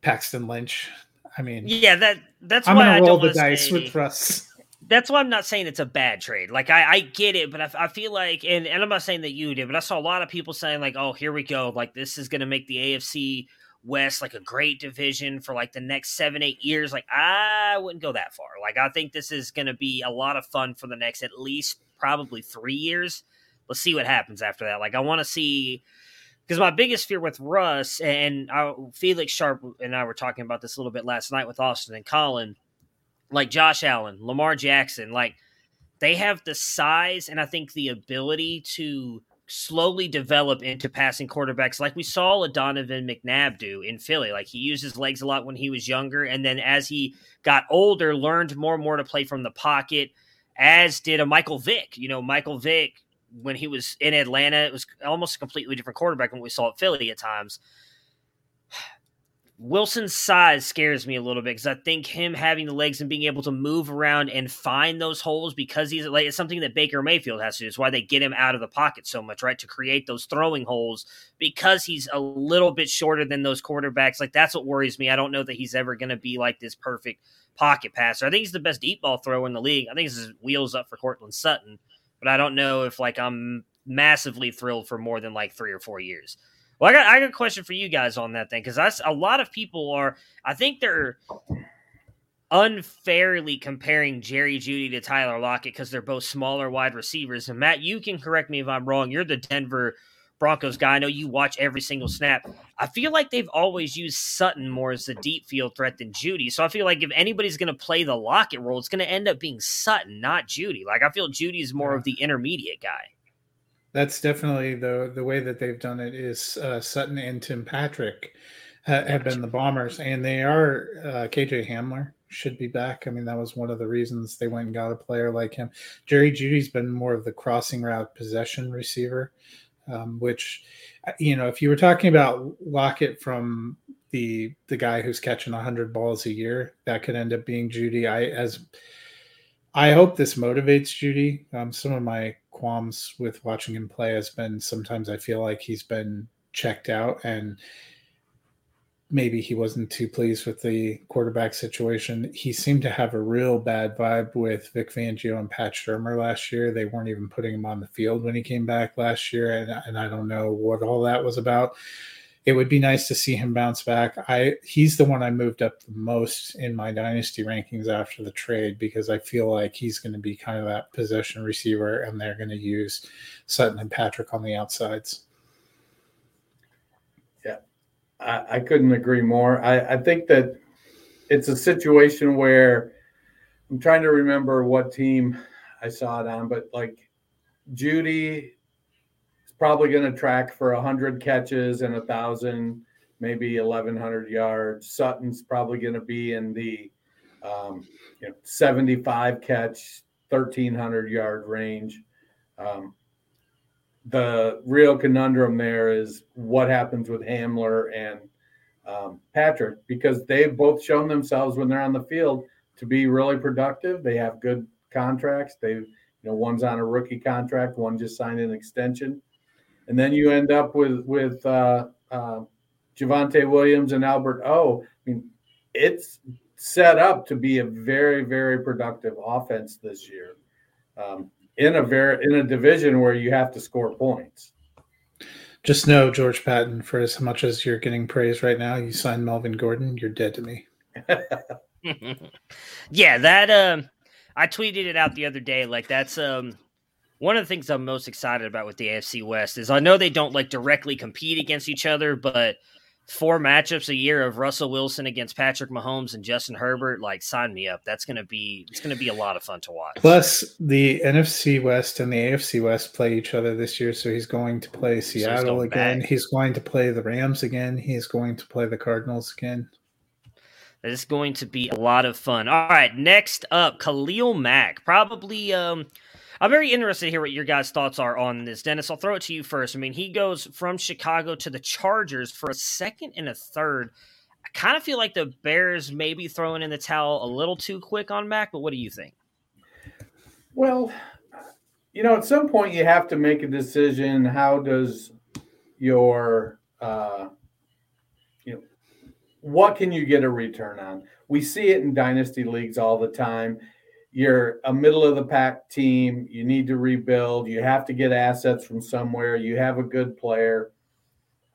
Paxton Lynch, I mean, yeah, that that's I'm why gonna roll the dice say, with Russ. That's why I'm not saying it's a bad trade. Like I, I get it, but I, I feel like, and, and I'm not saying that you did, but I saw a lot of people saying like, "Oh, here we go! Like this is going to make the AFC West like a great division for like the next seven, eight years. Like, I wouldn't go that far. Like, I think this is going to be a lot of fun for the next at least probably three years. Let's see what happens after that. Like, I want to see because my biggest fear with Russ and I, Felix Sharp and I were talking about this a little bit last night with Austin and Colin, like Josh Allen, Lamar Jackson, like they have the size and I think the ability to slowly develop into passing quarterbacks like we saw a Donovan McNabb do in Philly. Like he used his legs a lot when he was younger. And then as he got older, learned more and more to play from the pocket, as did a Michael Vick. You know, Michael Vick, when he was in Atlanta, it was almost a completely different quarterback than we saw at Philly at times. Wilson's size scares me a little bit because I think him having the legs and being able to move around and find those holes because he's like it's something that Baker Mayfield has to do. It's why they get him out of the pocket so much, right? To create those throwing holes because he's a little bit shorter than those quarterbacks. Like that's what worries me. I don't know that he's ever going to be like this perfect pocket passer. I think he's the best deep ball thrower in the league. I think his wheels up for Courtland Sutton, but I don't know if like I'm massively thrilled for more than like three or four years. Well, I got I got a question for you guys on that thing because a lot of people are. I think they're unfairly comparing Jerry Jeudy to Tyler Lockett because they're both smaller wide receivers. And Matt, you can correct me if I'm wrong. You're the Denver Broncos guy. I know you watch every single snap. I feel like they've always used Sutton more as the deep field threat than Jeudy. So I feel like if anybody's going to play the Lockett role, it's going to end up being Sutton, not Jeudy. Like I feel Jeudy's more of the intermediate guy. That's definitely the the way that they've done it is uh, Sutton and Tim Patrick. have been the Bombers, and they are uh, KJ Hamler should be back. I mean, that was one of the reasons they went and got a player like him. Jerry Jeudy's been more of the crossing route possession receiver, um, which, uh, you know, if you were talking about Lockett from the the guy who's catching 100 balls a year, that could end up being Jeudy. I as I hope this motivates Jeudy. Um, some of my qualms with watching him play has been sometimes I feel like he's been checked out and maybe he wasn't too pleased with the quarterback situation. He seemed to have a real bad vibe with Vic Fangio and Pat Shurmur last year. They weren't even putting him on the field when he came back last year, and, and I don't know what all that was about. It would be nice to see him bounce back. I he's the one I moved up the most in my dynasty rankings after the trade because I feel like he's going to be kind of that possession receiver, and they're going to use Sutton and Patrick on the outsides. I, I couldn't agree more. I, I think that it's a situation where I'm trying to remember what team I saw it on, but like Jeudy is probably going to track for 100 catches and a 1,000, maybe 1,100 yards. Sutton's probably going to be in the um, you know, 75 catch, 1,300 yard range. Um, the real conundrum there is what happens with Hamler and um, Patrick because they've both shown themselves when they're on the field to be really productive. They have good contracts. They, you know, one's on a rookie contract, one just signed an extension, and then you end up with with uh, uh, Javonte Williams and Albert O. I mean, it's set up to be a very very productive offense this year. Um, in a very in a division where you have to score points. Just know, George Paton, for as much as you're getting praise right now, you signed Melvin Gordon, you're dead to me. yeah, that um I tweeted it out the other day. Like that's um one of the things I'm most excited about with the AFC West is I know they don't like directly compete against each other, but four matchups a year of Russell Wilson against Patrick Mahomes and Justin Herbert, like sign me up. That's gonna be it's gonna be a lot of fun to watch. Plus the NFC West and the AFC West play each other this year, so he's going to play Seattle so he's again. Back. He's going to play the Rams again. He's going to play the Cardinals again. Is going to be a lot of fun. All right, next up, Khalil Mack. Probably um I'm very interested to hear what your guys' thoughts are on this. Dennis, I'll throw it to you first. I mean, he goes from Chicago to the Chargers for a second and a third. I kind of feel like the Bears may be throwing in the towel a little too quick on Mack, but what do you think? Well, you know, at some point you have to make a decision. How does your, uh, you know, what can you get a return on? We see it in dynasty leagues all the time you're a middle of the pack team. You need to rebuild. You have to get assets from somewhere. You have a good player.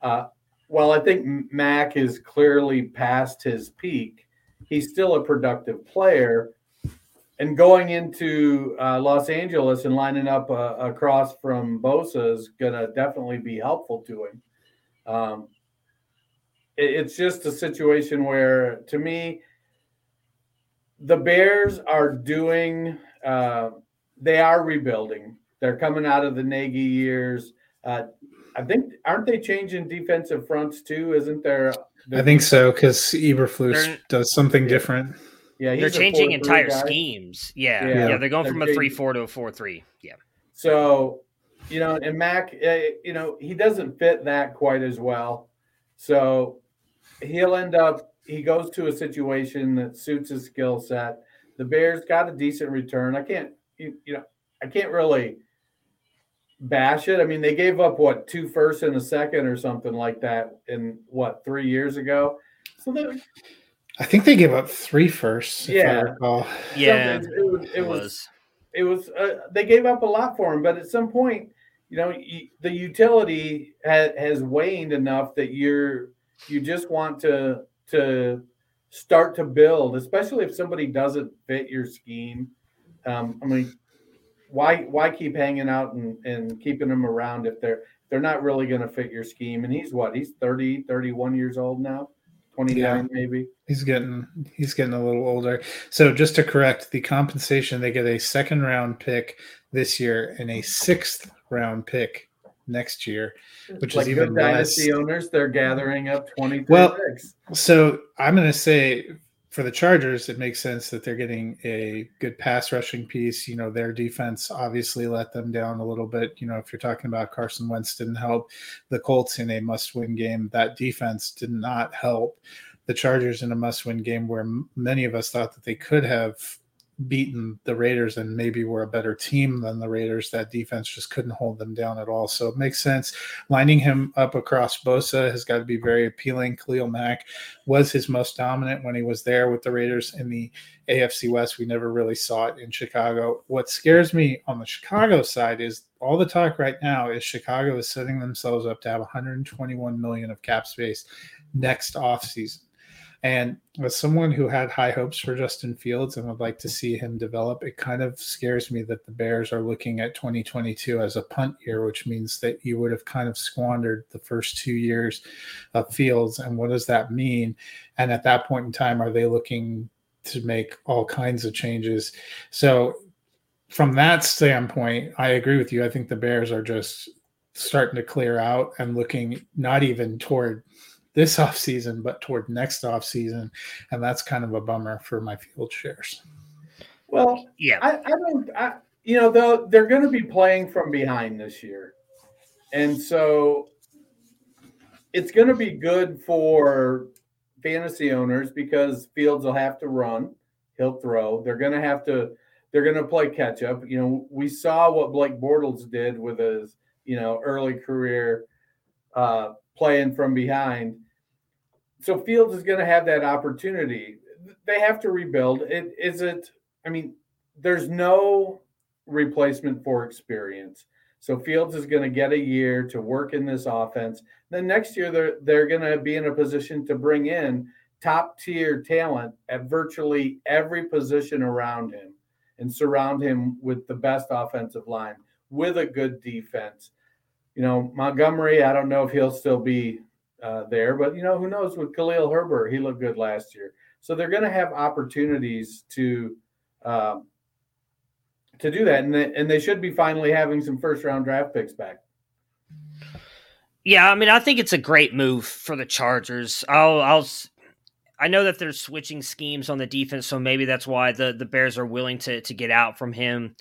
Uh, well, I think Mack is clearly past his peak. He's still a productive player. And going into uh, Los Angeles and lining up uh, across from Bosa is going to definitely be helpful to him. Um, it, it's just a situation where, to me, the Bears are doing. Uh, they are rebuilding. They're coming out of the Nagy years. Uh, I think aren't they changing defensive fronts too? Isn't there? I think so because Eberflus does something yeah. different. Yeah, they're changing entire guy. schemes. Yeah. yeah, yeah, they're going they're from a three-four to a four-three. Yeah. So, you know, and Mack, uh, you know, he doesn't fit that quite as well. So he'll end up he goes to a situation that suits his skill set. The Bears got a decent return. I can't, you, you know, I can't really bash it. I mean, they gave up what two firsts and a second or something like that in what three years ago. So they, I think they gave up three firsts. Yeah, yeah, it, it, was, it, was. It was. Uh, they gave up a lot for him, but at some point, you know, the utility ha- has waned enough that you're you just want to to start to build, especially if somebody doesn't fit your scheme. Um, I mean, why why keep hanging out and, and keeping them around if they're they're not really going to fit your scheme? And he's what? He's 30, 31 years old now. 29 yeah. maybe. He's getting he's getting a little older. So just to correct the compensation, they get a second round pick this year and a sixth round pick next year, which like is even good dynasty less. owners, they're gathering up twenty. Well, picks. So I'm going to say for the Chargers, it makes sense that they're getting a good pass rushing piece. You know, their defense obviously let them down a little bit. You know, if you're talking about Carson Wentz didn't help the Colts in a must win game, that defense did not help the Chargers in a must win game where m- many of us thought that they could have beaten the Raiders and maybe were a better team than the Raiders. That defense just couldn't hold them down at all. So it makes sense. Lining him up across Bosa has got to be very appealing. Khalil Mack was his most dominant when he was there with the Raiders in the AFC West. We never really saw it in Chicago. What scares me on the Chicago side is all the talk right now is Chicago is setting themselves up to have 121 million of cap space next offseason. And as someone who had high hopes for Justin Fields and would like to see him develop, it kind of scares me that the Bears are looking at 2022 as a punt year, which means that you would have kind of squandered the first two years of Fields. And what does that mean? And at that point in time, are they looking to make all kinds of changes? So, from that standpoint, I agree with you. I think the Bears are just starting to clear out and looking not even toward this offseason, but toward next offseason. And that's kind of a bummer for my field shares. Well, Yeah. I, I don't, I, you know, though they're going to be playing from behind this year. And so it's going to be good for fantasy owners because Fields will have to run, he'll throw. They're going to have to, they're going to play catch up. You know, we saw what Blake Bortles did with his, you know, early career uh, playing from behind. So Fields is going to have that opportunity. They have to rebuild. It is it. I mean, there's no replacement for experience. So Fields is going to get a year to work in this offense. Then next year they're they're going to be in a position to bring in top tier talent at virtually every position around him and surround him with the best offensive line with a good defense. You know, Montgomery, I don't know if he'll still be uh, there, but you know, who knows with Khalil Herbert, he looked good last year. So they're going to have opportunities to um, to do that, and they, and they should be finally having some first round draft picks back. Yeah, I mean, I think it's a great move for the Chargers. I'll, I'll, I know that they're switching schemes on the defense, so maybe that's why the the Bears are willing to to get out from him.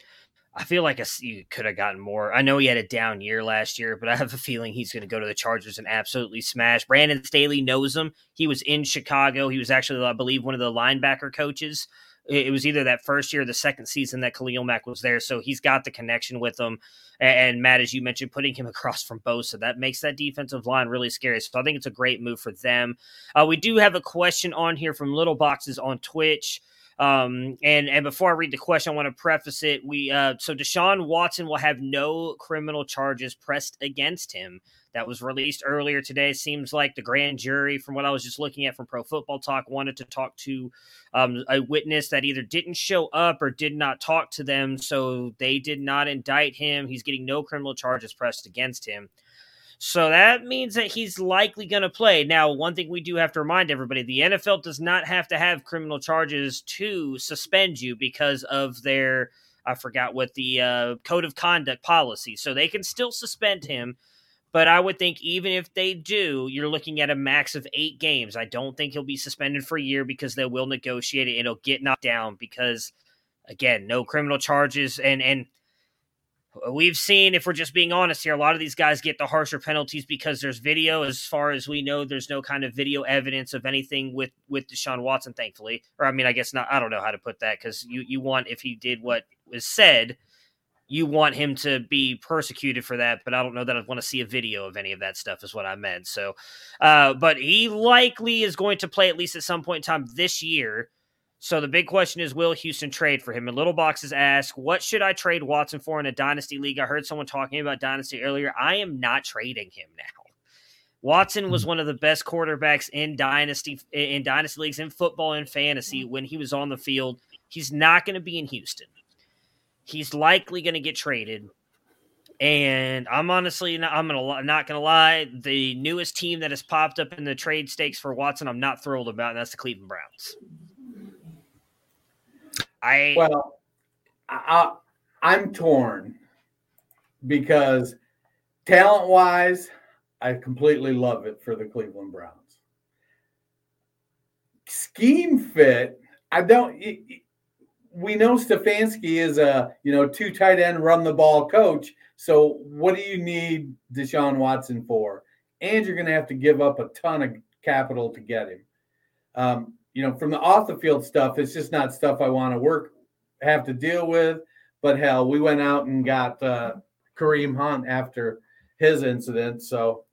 I feel like you could have gotten more. I know he had a down year last year, but I have a feeling he's going to go to the Chargers and absolutely smash. Brandon Staley knows him. He was in Chicago. He was actually, I believe, one of the linebacker coaches. It was either that first year or the second season that Khalil Mack was there, so he's got the connection with. And, and Matt, as you mentioned, putting him across from Bosa, that makes that defensive line really scary. So I think it's a great move for them. Uh, we do have a question on here from Little Boxes on Twitch. Um, and and before I read the question, I want to preface it. We uh, so Deshaun Watson will have no criminal charges pressed against him. That was released earlier today. Seems like the grand jury, from what I was just looking at from Pro Football Talk, wanted to talk to um, a witness that either didn't show up or did not talk to them, so they did not indict him. He's getting no criminal charges pressed against him. So that means that he's likely going to play. Now, one thing we do have to remind everybody the NFL does not have to have criminal charges to suspend you because of their, I forgot what the uh, code of conduct policy. So they can still suspend him. But I would think even if they do, you're looking at a max of eight games. I don't think he'll be suspended for a year because they will negotiate it. It'll get knocked down because, again, no criminal charges. And, and, We've seen, if we're just being honest here, a lot of these guys get the harsher penalties because there's video. As far as we know, there's no kind of video evidence of anything with with Deshaun Watson, thankfully. Or I mean, I guess not. I don't know how to put that because you you want if he did what was said, you want him to be persecuted for that. But I don't know that I'd want to see a video of any of that stuff. Is what I meant. So, uh, but he likely is going to play at least at some point in time this year. So the big question is, will Houston trade for him? And Little Boxes ask, what should I trade Watson for in a dynasty league? I heard someone talking about dynasty earlier. I am not trading him now. Watson was hmm. one of the best quarterbacks in dynasty in dynasty leagues in football and fantasy hmm. when he was on the field. He's not going to be in Houston. He's likely going to get traded. And I'm honestly not, I'm gonna not gonna lie. The newest team that has popped up in the trade stakes for Watson, I'm not thrilled about, and that's the Cleveland Browns. I Well, I, I'm torn because talent wise, I completely love it for the Cleveland Browns. Scheme fit, I don't. We know Stefanski is a you know two tight end run the ball coach. So what do you need Deshaun Watson for? And you're going to have to give up a ton of capital to get him. Um, you know, from the off the field stuff, it's just not stuff I want to work have to deal with. But hell, we went out and got uh, Kareem Hunt after his incident. So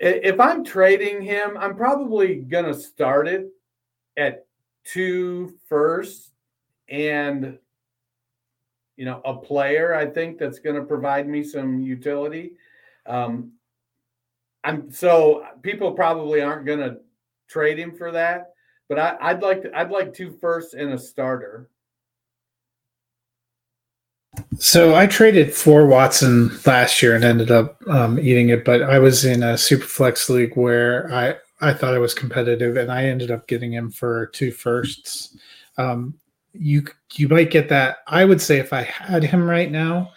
if I'm trading him, I'm probably going to start it at two first and you know a player i think that's going to provide me some utility um i'm so people probably aren't going to trade him for that but I, i'd like to, i'd like two firsts and a starter so I traded for Watson last year and ended up um, eating it, but I was in a super flex league where I I thought I was competitive, and I ended up getting him for two firsts. Um, you you might get that. I would say if I had him right now,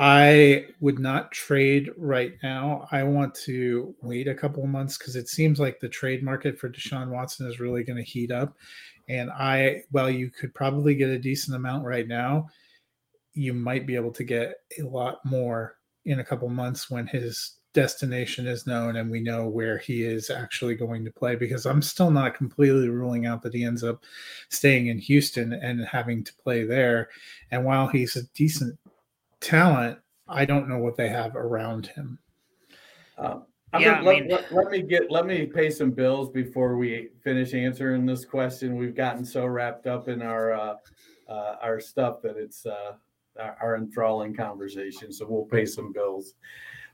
I would not trade right now. I want to wait a couple of months because it seems like the trade market for Deshaun Watson is really going to heat up. And I, well, you could probably get a decent amount right now you might be able to get a lot more in a couple months when his destination is known and we know where he is actually going to play because I'm still not completely ruling out that he ends up staying in Houston and having to play there. And while he's a decent talent, I don't know what they have around him. Uh, yeah, gonna, let, mean, let, let, me get let me pay some bills before we finish answering this question. We've gotten so wrapped up in our uh, uh, our stuff that it's uh, our enthralling conversation. So we'll pay some bills.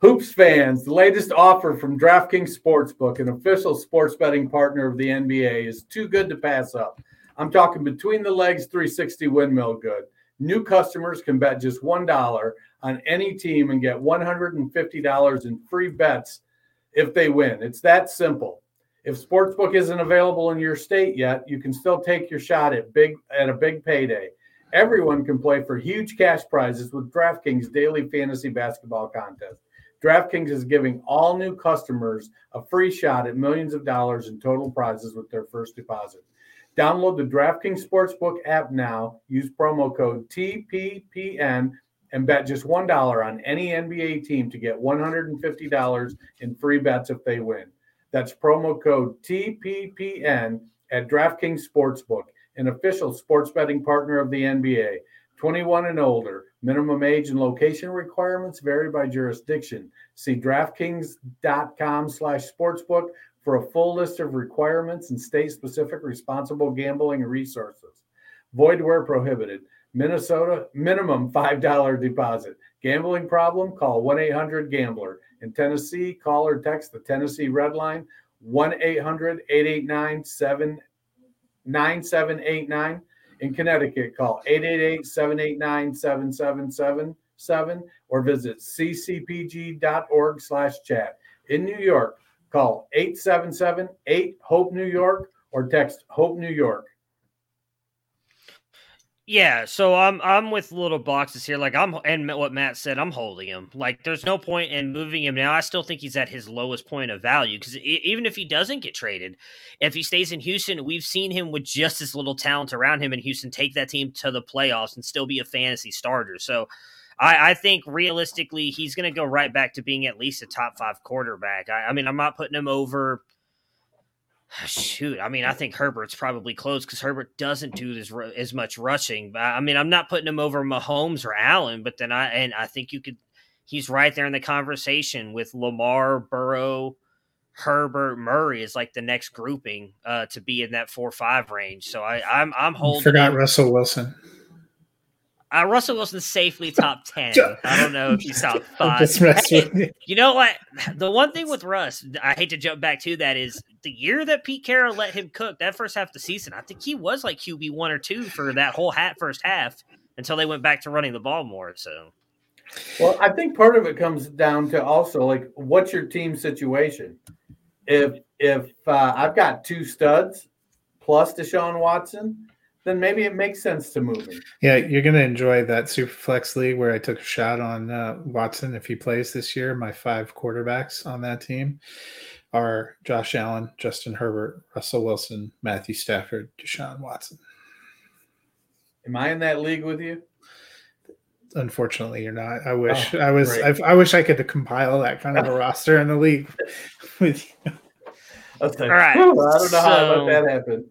Hoops fans, the latest offer from DraftKings Sportsbook, an official sports betting partner of the NBA, is too good to pass up. I'm talking between the legs 360 windmill good. New customers can bet just $1 on any team and get $150 in free bets if they win. It's that simple. If Sportsbook isn't available in your state yet, you can still take your shot at big at a big payday. Everyone can play for huge cash prizes with DraftKings daily fantasy basketball contest. DraftKings is giving all new customers a free shot at millions of dollars in total prizes with their first deposit. Download the DraftKings Sportsbook app now. Use promo code TPPN and bet just $1 on any NBA team to get $150 in free bets if they win. That's promo code TPPN at DraftKings Sportsbook an official sports betting partner of the NBA. 21 and older. Minimum age and location requirements vary by jurisdiction. See DraftKings.com slash sportsbook for a full list of requirements and state-specific responsible gambling resources. Void where prohibited. Minnesota, minimum $5 deposit. Gambling problem? Call 1-800-GAMBLER. In Tennessee, call or text the Tennessee Red Line 1-800-889-7 9789. In Connecticut, call 888 789 7777 or visit ccpg.org slash chat. In New York, call 877 8 HOPE New York or text HOPE New York yeah, so I'm I'm with little boxes here. Like I'm and what Matt said, I'm holding him. Like there's no point in moving him now. I still think he's at his lowest point of value because even if he doesn't get traded, if he stays in Houston, we've seen him with just as little talent around him in Houston take that team to the playoffs and still be a fantasy starter. So I, I think realistically, he's going to go right back to being at least a top five quarterback. I, I mean, I'm not putting him over Shoot, I mean, I think Herbert's probably close because Herbert doesn't do as as much rushing. But I mean, I'm not putting him over Mahomes or Allen, but then I and I think you could. He's right there in the conversation with Lamar, Burrow, Herbert, Murray is like the next grouping uh, to be in that four five range. So I, I'm I'm holding. Forgot Russell Wilson. Uh, Russell Wilson safely top ten. I don't know if he's top five. Hey, you know what? The one thing with Russ, I hate to jump back to that, is the year that Pete Carroll let him cook that first half of the season. I think he was like QB one or two for that whole hat first half until they went back to running the ball more. So, well, I think part of it comes down to also like what's your team situation. If if uh, I've got two studs plus Deshaun Watson, then maybe it makes sense to move him. Yeah, you're going to enjoy that super flex league where I took a shot on uh, Watson if he plays this year. My five quarterbacks on that team are Josh Allen, Justin Herbert, Russell Wilson, Matthew Stafford, Deshaun Watson. Am I in that league with you? Unfortunately, you're not. I wish Oh, I was. I. I wish I could compile that kind of a roster in the league with you. I All right, "Whew, I don't know how I so- let that happen.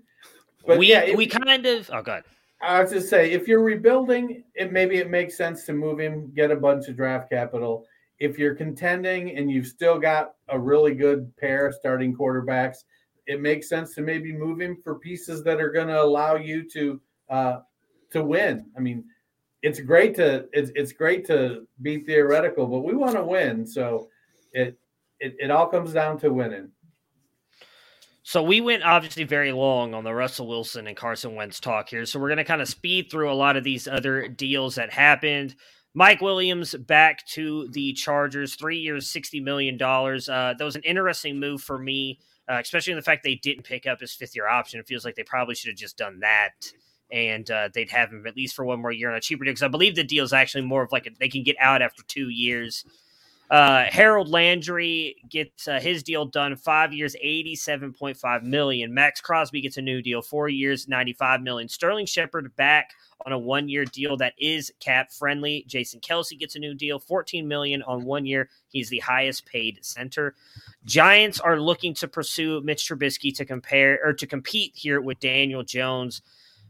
But we yeah, if- we kind of oh god. I was just say if you're rebuilding, it maybe it makes sense to move him, get a bunch of draft capital. If you're contending and you've still got a really good pair of starting quarterbacks, it makes sense to maybe move him for pieces that are going to allow you to uh, to win. I mean, it's great to it's it's great to be theoretical, but we want to win. So it, it it all comes down to winning. So we went obviously very long on the Russell Wilson and Carson Wentz talk here. So we're going to kind of speed through a lot of these other deals that happened. Mike Williams back to the Chargers, three years, sixty million dollars. Uh, that was an interesting move for me, uh, especially in the fact they didn't pick up his fifth year option. It feels like they probably should have just done that, and uh, they'd have him at least for one more year on a cheaper deal. Because I believe the deal is actually more of like a, they can get out after two years. Uh, Harold Landry gets uh, his deal done, five years, eighty-seven point five million. Maxx Crosby gets a new deal, four years, ninety-five million. Sterling Shepard back on a one-year deal that is cap friendly. Jason Kelce gets a new deal, fourteen million on one year. He's the highest paid center. Giants are looking to pursue Mitch Trubisky to compare or to compete here with Daniel Jones.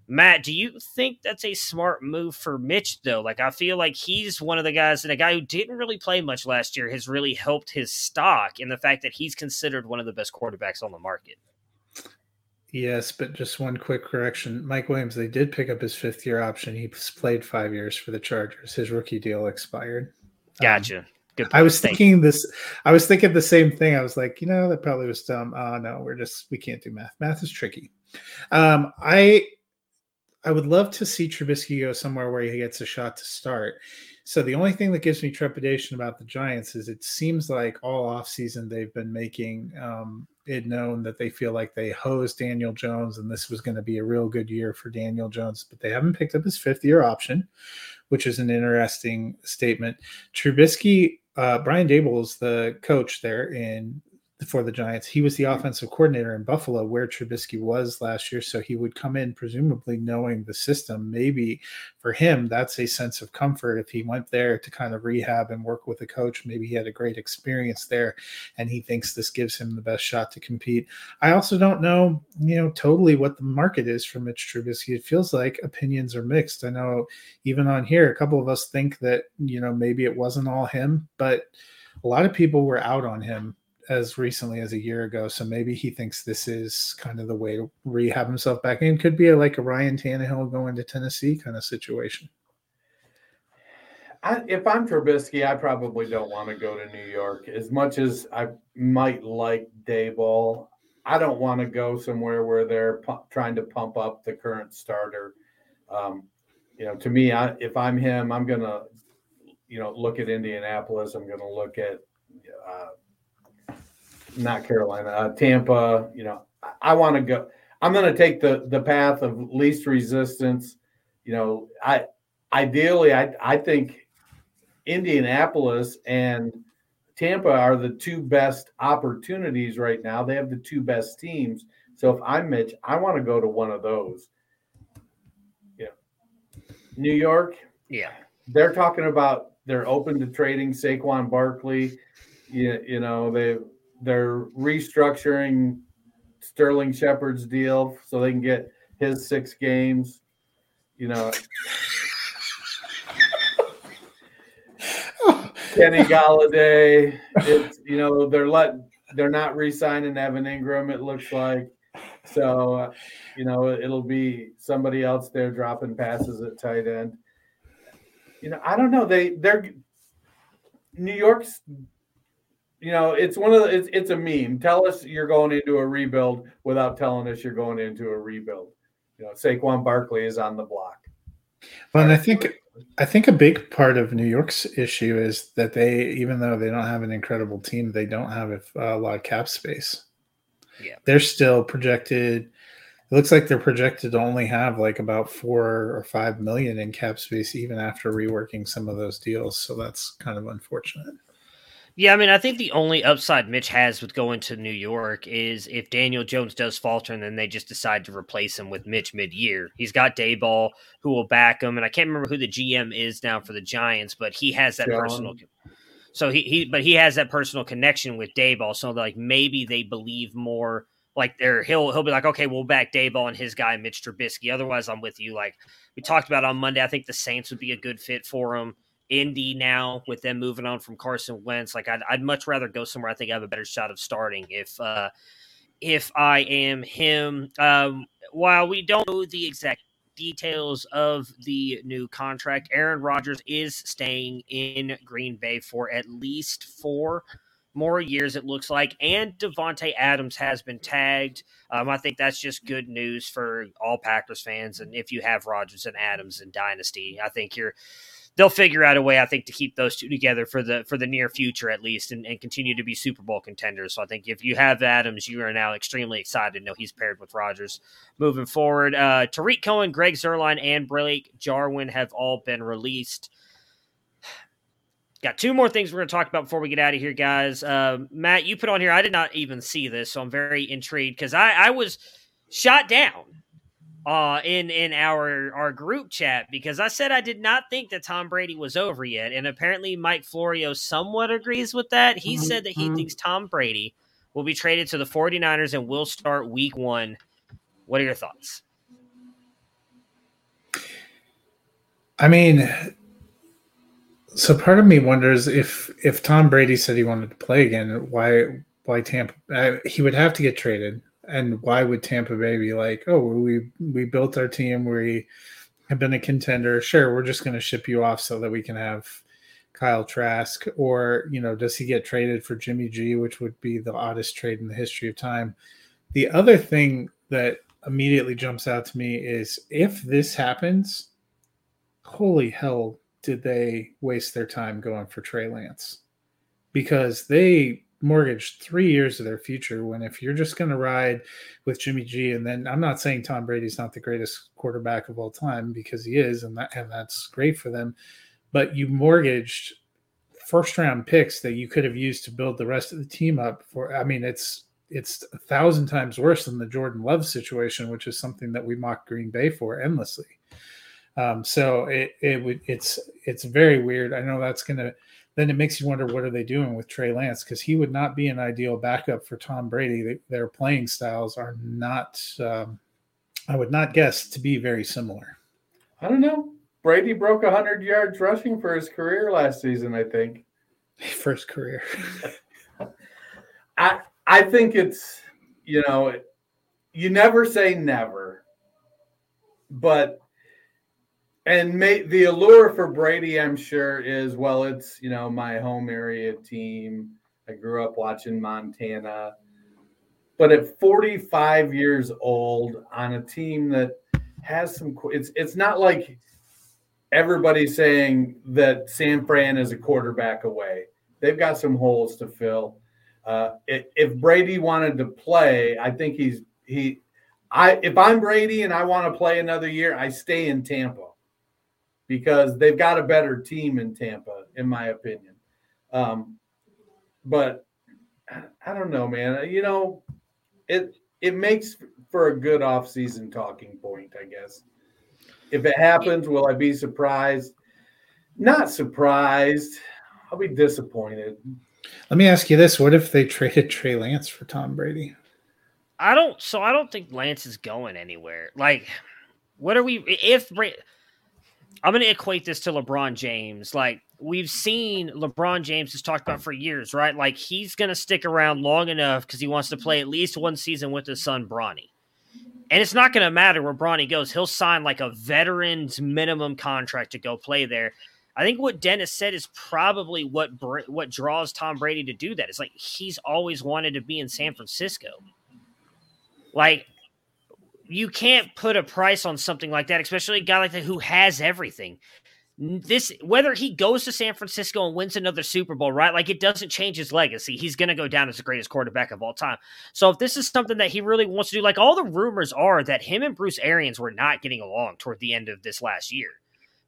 Matt, do you think that's a smart move for Mitch, though? Like, I feel like he's one of the guys, and a guy who didn't really play much last year has really helped his stock in the fact that he's considered one of the best quarterbacks on the market. Yes, but just one quick correction. Mike Williams, they did pick up his fifth year option. He's played five years for the Chargers. His rookie deal expired. Um, Gotcha. Good. I was thinking this. I was thinking the same thing. I was like, you know, that probably was dumb. Oh no, we're just we can't do math. Math is tricky. Um, I I would love to see Trubisky go somewhere where he gets a shot to start. So the only thing that gives me trepidation about the Giants is it seems like all offseason they've been making um, it known that they feel like they hosed Daniel Jones and this was going to be a real good year for Daniel Jones, but they haven't picked up his fifth year option, which is an interesting statement. Trubisky, uh, Brian Daboll is the coach there in for the Giants. He was the offensive coordinator in Buffalo, where Trubisky was last year. So he would come in, presumably knowing the system. Maybe for him, that's a sense of comfort. If he went there to kind of rehab and work with a coach, maybe he had a great experience there and he thinks this gives him the best shot to compete. I also don't know, you know, totally what the market is for Mitch Trubisky. It feels like opinions are mixed. I know even on here, a couple of us think that, you know, maybe it wasn't all him, but a lot of people were out on him as recently as a year ago. So maybe he thinks this is kind of the way to rehab himself back in. It could be like a Ryan Tannehill going to Tennessee kind of situation. I, if I'm Trubisky, I probably don't want to go to New York as much as I might like Daboll. I don't want to go somewhere where they're pu- trying to pump up the current starter. Um, you know, to me, I, if I'm him, I'm gonna, you know, look at Indianapolis. I'm gonna look at, uh, not Carolina, uh, Tampa. You know, I, I want to go. I'm gonna take the the path of least resistance. You know, I ideally, I I think Indianapolis and Tampa are the two best opportunities right now. They have the two best teams. So if I'm Mitch, I want to go to one of those. Yeah. New York, Yeah. they're talking about they're open to trading Saquon Barkley. You, you know, they they're restructuring Sterling Shepard's deal so they can get his six games. You know, Kenny Golladay. It's you know they're let they're not re-signing Evan Engram. It looks like so. Uh, you know it'll be somebody else there dropping passes at tight end. You know I don't know they they're New York's. You know it's one of the it's it's a meme. Tell us you're going into a rebuild without telling us you're going into a rebuild. You know Saquon Barkley is on the block. Well, and I think I think a big part of New York's issue is that they, even though they don't have an incredible team, they don't have a, a lot of cap space. Yeah. they're still projected it looks like they're projected to only have like about four or five million in cap space, even after reworking some of those deals. So that's kind of unfortunate. Yeah, I mean, I think the only upside Mitch has with going to New York is if Daniel Jones does falter and then they just decide to replace him with Mitch mid year. He's got Daboll who will back him, and I can't remember who the GM is now for the Giants, but he has that John. personal. So he, he, but he has that personal connection with Daboll. So like maybe they believe more. Like they're he'll he'll be like, okay, we'll back Daboll and his guy Mitch Trubisky. Otherwise, I'm with you. Like we talked about on Monday, I think the Saints would be a good fit for him. Indy now with them moving on from Carson Wentz. Like I'd, I'd much rather go somewhere I think I have a better shot of starting if uh, if I am him. Um, while we don't know the exact details of the new contract, Aaron Rodgers is staying in Green Bay for at least four more years, it looks like. And Davante Adams has been tagged. Um, I think that's just good news for all Packers fans. And if you have Rodgers and Adams in Dynasty, I think you're they'll figure out a way, I think, to keep those two together for the for the near future at least, and, and continue to be Super Bowl contenders. So I think if you have Adams, you are now extremely excited to know he's paired with Rodgers moving forward. Uh, Tarik Cohen, Greg Zuerlein, and Blake Jarwin have all been released. Got two more things we're going to talk about before we get out of here, guys. Uh, Matt, you put on here. I did not even see this, so I'm very intrigued because I, I was shot down uh, in in our our group chat because I said I did not think that Tom Brady was over yet, and apparently Mike Florio somewhat agrees with that. He mm-hmm. said that he mm-hmm. thinks Tom Brady will be traded to the 49ers and will start Week One. What are your thoughts? I mean, so part of me wonders if if Tom Brady said he wanted to play again, why why Tampa? Uh, he would have to get traded and why would Tampa Bay be like, oh, we we built our team, we have been a contender. Sure, we're just going to ship you off so that we can have Kyle Trask, or you know, does he get traded for Jimmy G, which would be the oddest trade in the history of time? The other thing that immediately jumps out to me is if this happens, holy hell, did they waste their time going for Trey Lance? Because they mortgaged three years of their future when if you're just going to ride with Jimmy G and then I'm not saying Tom Brady's not the greatest quarterback of all time because he is and that and that's great for them but you mortgaged first round picks that you could have used to build the rest of the team up for I mean it's it's a thousand times worse than the Jordan Love situation which is something that we mock Green Bay for endlessly. Um, so it, it would it's it's very weird. I know that's going to then it makes you wonder what are they doing with Trey Lance because he would not be an ideal backup for Tom Brady. They, their playing styles are not, um, I would not guess, to be very similar. I don't know. Brady broke 100 yards rushing for his career last season, I think. First career. I I think it's you know you never say never, but and may, the allure for Brady, I'm sure, is well, it's you know my home area team. I grew up watching Montana, but at 45 years old, on a team that has some, it's it's not like everybody's saying that San Fran is a quarterback away. They've got some holes to fill. Uh, if Brady wanted to play, I think he's he. I if I'm Brady and I want to play another year, I stay in Tampa because they've got a better team in Tampa, in my opinion. Um, but I don't know, man. You know, it it makes for a good off-season talking point, I guess. If it happens, will I be surprised? Not surprised. I'll be disappointed. Let me ask you this: What if they traded Trey Lance for Tom Brady? I don't. So I don't think Lance is going anywhere. Like, what are we? If I'm going to equate this to LeBron James. Like we've seen LeBron James has talked about for years, right? Like he's going to stick around long enough because he wants to play at least one season with his son Bronny. And it's not going to matter where Bronny goes. He'll sign like a veteran's minimum contract to go play there. I think what Dennis said is probably what what draws Tom Brady to do that. It's like he's always wanted to be in San Francisco. Like you can't put a price on something like that, especially a guy like that who has everything. this whether he goes to San Francisco and wins another Super Bowl, right? Like it doesn't change his legacy. He's going to go down as the greatest quarterback of all time. So if this is something that he really wants to do, like all the rumors are that him and Bruce Arians were not getting along toward the end of this last year.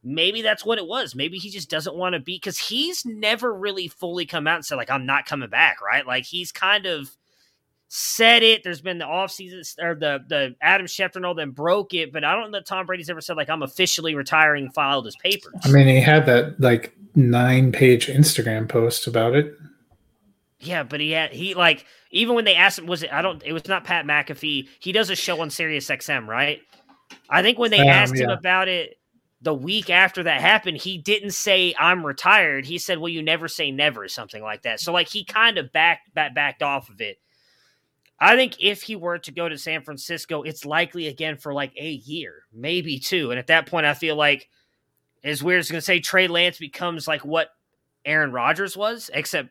Maybe that's what it was. Maybe he just doesn't want to be because he's never really fully come out and said like I'm not coming back, right? Like he's kind of said it. There's been the offseason or the the Adam Schefter and all them broke it, but I don't know that Tom Brady's ever said like I'm officially retiring, filed his papers. I mean, he had that like nine page Instagram post about it. Yeah, but he had he like even when they asked him, was it I don't it was not Pat McAfee. He does a show on Sirius XM, right? I think when they um, asked yeah. him about it the week after that happened, he didn't say I'm retired. He said, "Well, you never say never," something like that. So like he kind of backed back, backed off of it. I think if he were to go to San Francisco, it's likely again for like a year, maybe two. And at that point, I feel like, as weird as going to say, Trey Lance becomes like what Aaron Rodgers was, except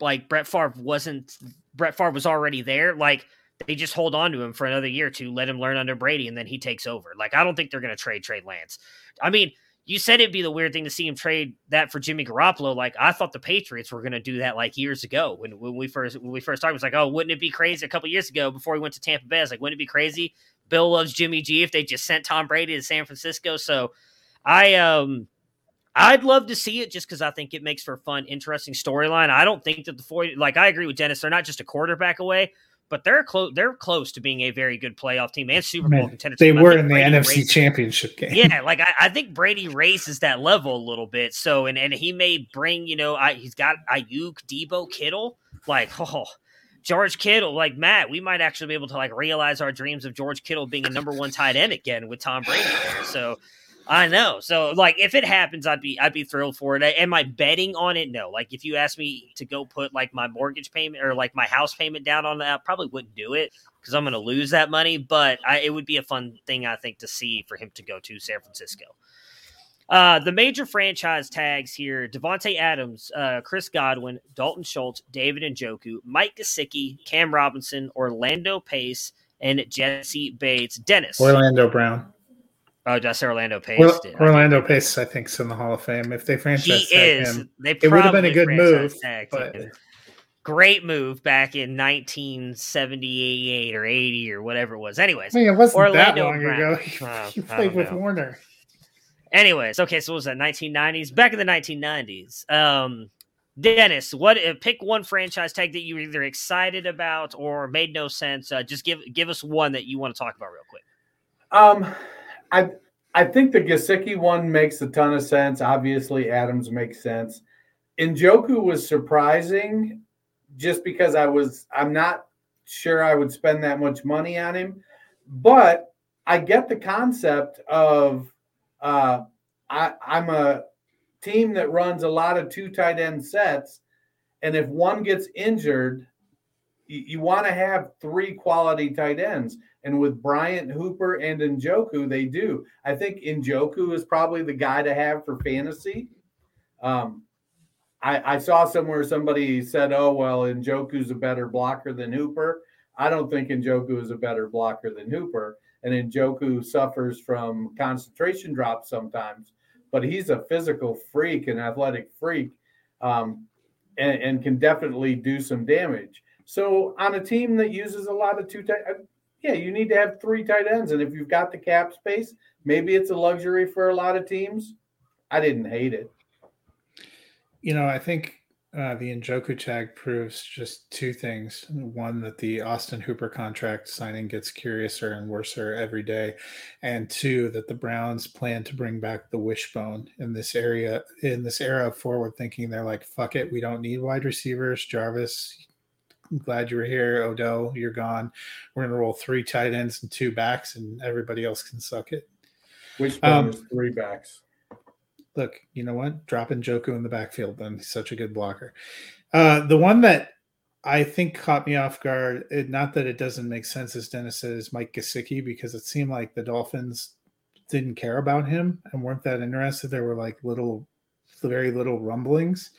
like Brett Favre wasn't. Brett Favre was already there. Like they just hold on to him for another year to let him learn under Brady, and then he takes over. Like I don't think they're going to trade Trey Lance. I mean, you said it'd be the weird thing to see him trade that for Jimmy Garoppolo. Like I thought the Patriots were going to do that like years ago when, when we first when we first started. It was like, oh, wouldn't it be crazy a couple years ago before he went to Tampa Bay? Like, wouldn't it be crazy? Bill loves Jimmy G if they just sent Tom Brady to San Francisco. So I um I'd love to see it just because I think it makes for a fun, interesting storyline. I don't think that the 40, like I agree with Dennis, they're not just a quarterback away, but they're close. They're close to being a very good playoff team and Super Bowl contender. They team. were in the Brady NFC Championship game. Yeah, like I, I, think Brady raises that level a little bit. So and and he may bring you know I, he's got Aiyuk, Deebo, Kittle. Like oh, George Kittle, like Matt, we might actually be able to like realize our dreams of George Kittle being a number one tight end again with Tom Brady. There. So I know. So like if it happens, I'd be I'd be thrilled for it. Am I betting on it? No. Like if you ask me to go put like my mortgage payment or like my house payment down on that, I probably wouldn't do it because I'm going to lose that money. But I, it would be a fun thing I think to see for him to go to San Francisco. Uh, the major franchise tags here: Davante Adams, uh, Chris Godwin, Dalton Schultz, David Njoku, Mike Gesicki, Cam Robinson, Orlando Pace, and Jessie Bates. Dennis, Orlando Brown. Oh, just Orlando Pace. Well, Orlando Pace, I think, is in the Hall of Fame. If they franchise he is. him, they it would have been a good move. But... Great move back in 1978 or 80 or whatever it was. Anyways, I mean, it wasn't Orlando that long Brown. ago. He, oh, he played with know. Warner. Anyways, okay, so what was that 1990s? Back in the 1990s. Um, Dennis, what uh, pick one franchise tag that you were either excited about or made no sense? Uh, just give give us one that you want to talk about real quick. Um, I I think the Gesicki one makes a ton of sense. Obviously, Adams makes sense. Njoku was surprising just because I was I'm not sure I would spend that much money on him, but I get the concept of uh, I, I'm a team that runs a lot of two tight end sets, and if one gets injured, you, you want to have three quality tight ends. And with Bryant, Hooper, and Njoku, they do. I think Njoku is probably the guy to have for fantasy. Um, I, I saw somewhere somebody said, "Oh well, Njoku's a better blocker than Hooper." I don't think Njoku is a better blocker than Hooper, and Njoku suffers from concentration drops sometimes. But he's a physical freak, an athletic freak, um, and, and, can definitely do some damage. So on a team that uses a lot of two tight, yeah, you need to have three tight ends. And if you've got the cap space, maybe it's a luxury for a lot of teams. I didn't hate it. You know, I think uh, the Njoku tag proves just two things. One, that the Austin Hooper contract signing gets curiouser and worser every day. And two, that the Browns plan to bring back the wishbone in this area, in this era of forward thinking. They're like, fuck it, we don't need wide receivers. Jarvis, glad you were here. Odell, you're gone. We're going to roll three tight ends and two backs, and everybody else can suck it. Which um, three backs? Look, you know what? Dropping Njoku in the backfield. Then he's such a good blocker. Uh, the one that I think caught me off guard, it, not that it doesn't make sense, as Dennis said, is Mike Gesicki because it seemed like the Dolphins didn't care about him and weren't that interested. There were like little very little rumblings.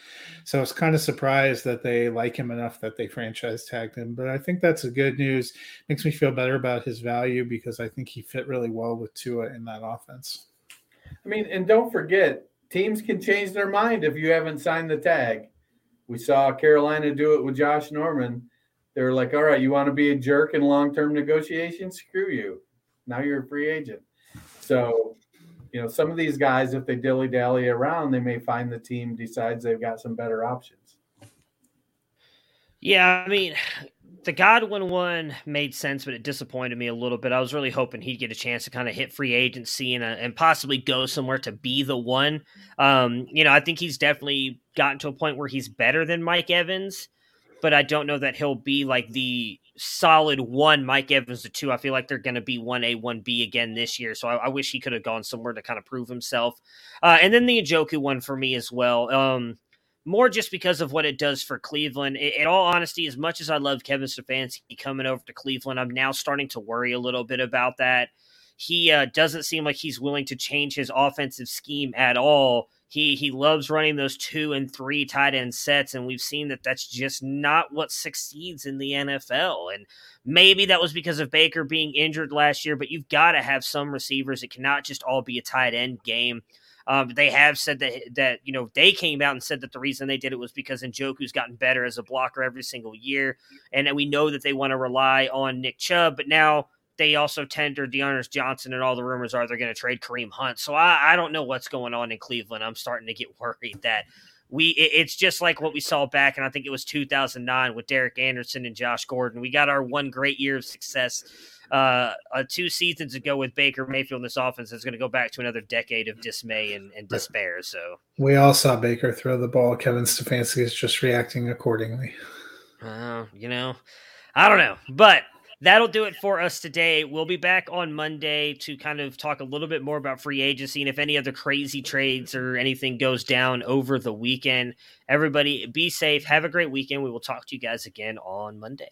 So I was kind of surprised that they like him enough that they franchise tagged him. But I think that's a good news. Makes me feel better about his value because I think he fit really well with Tua in that offense. I mean, and don't forget, teams can change their mind if you haven't signed the tag. We saw Carolina do it with Josh Norman. They're like, all right, you want to be a jerk in long term negotiations? Screw you. Now you're a free agent. So, you know, some of these guys, if they dilly dally around, they may find the team decides they've got some better options. Yeah, I mean, the Godwin one made sense, but it disappointed me a little bit. I was really hoping he'd get a chance to kind of hit free agency and, uh, and possibly go somewhere to be the one. Um, you know, I think he's definitely gotten to a point where he's better than Mike Evans, but I don't know that he'll be like the solid one Mike Evans the two. I feel like they're going to be one A, one B again this year. So I, I wish he could have gone somewhere to kind of prove himself. Uh, and then the Njoku one for me as well. Um, more just because of what it does for Cleveland. In, all honesty, as much as I love Kevin Stefanski coming over to Cleveland, I'm now starting to worry a little bit about that. He uh, doesn't seem like he's willing to change his offensive scheme at all. He he loves running those two and three tight end sets, and we've seen that that's just not what succeeds in the NFL. And maybe that was because of Baker being injured last year, but you've got to have some receivers. It cannot just all be a tight end game. Um, they have said that that you know they came out and said that the reason they did it was because Njoku's gotten better as a blocker every single year, and we know that they want to rely on Nick Chubb, but now they also tendered D'Ernest Johnson, and all the rumors are they're going to trade Kareem Hunt. So I, I don't know what's going on in Cleveland. I'm starting to get worried that we it's just like what we saw back and I think it was 2009 with Derek Anderson and Josh Gordon. We got our one great year of success uh, uh, two seasons ago with Baker Mayfield in this offense is going to go back to another decade of dismay and, and despair. So we all saw Baker throw the ball. Kevin Stefanski is just reacting accordingly. Uh, you know, I don't know, but that'll do it for us today. We'll be back on Monday to kind of talk a little bit more about free agency and if any other crazy trades or anything goes down over the weekend. Everybody be safe. Have a great weekend. We will talk to you guys again on Monday.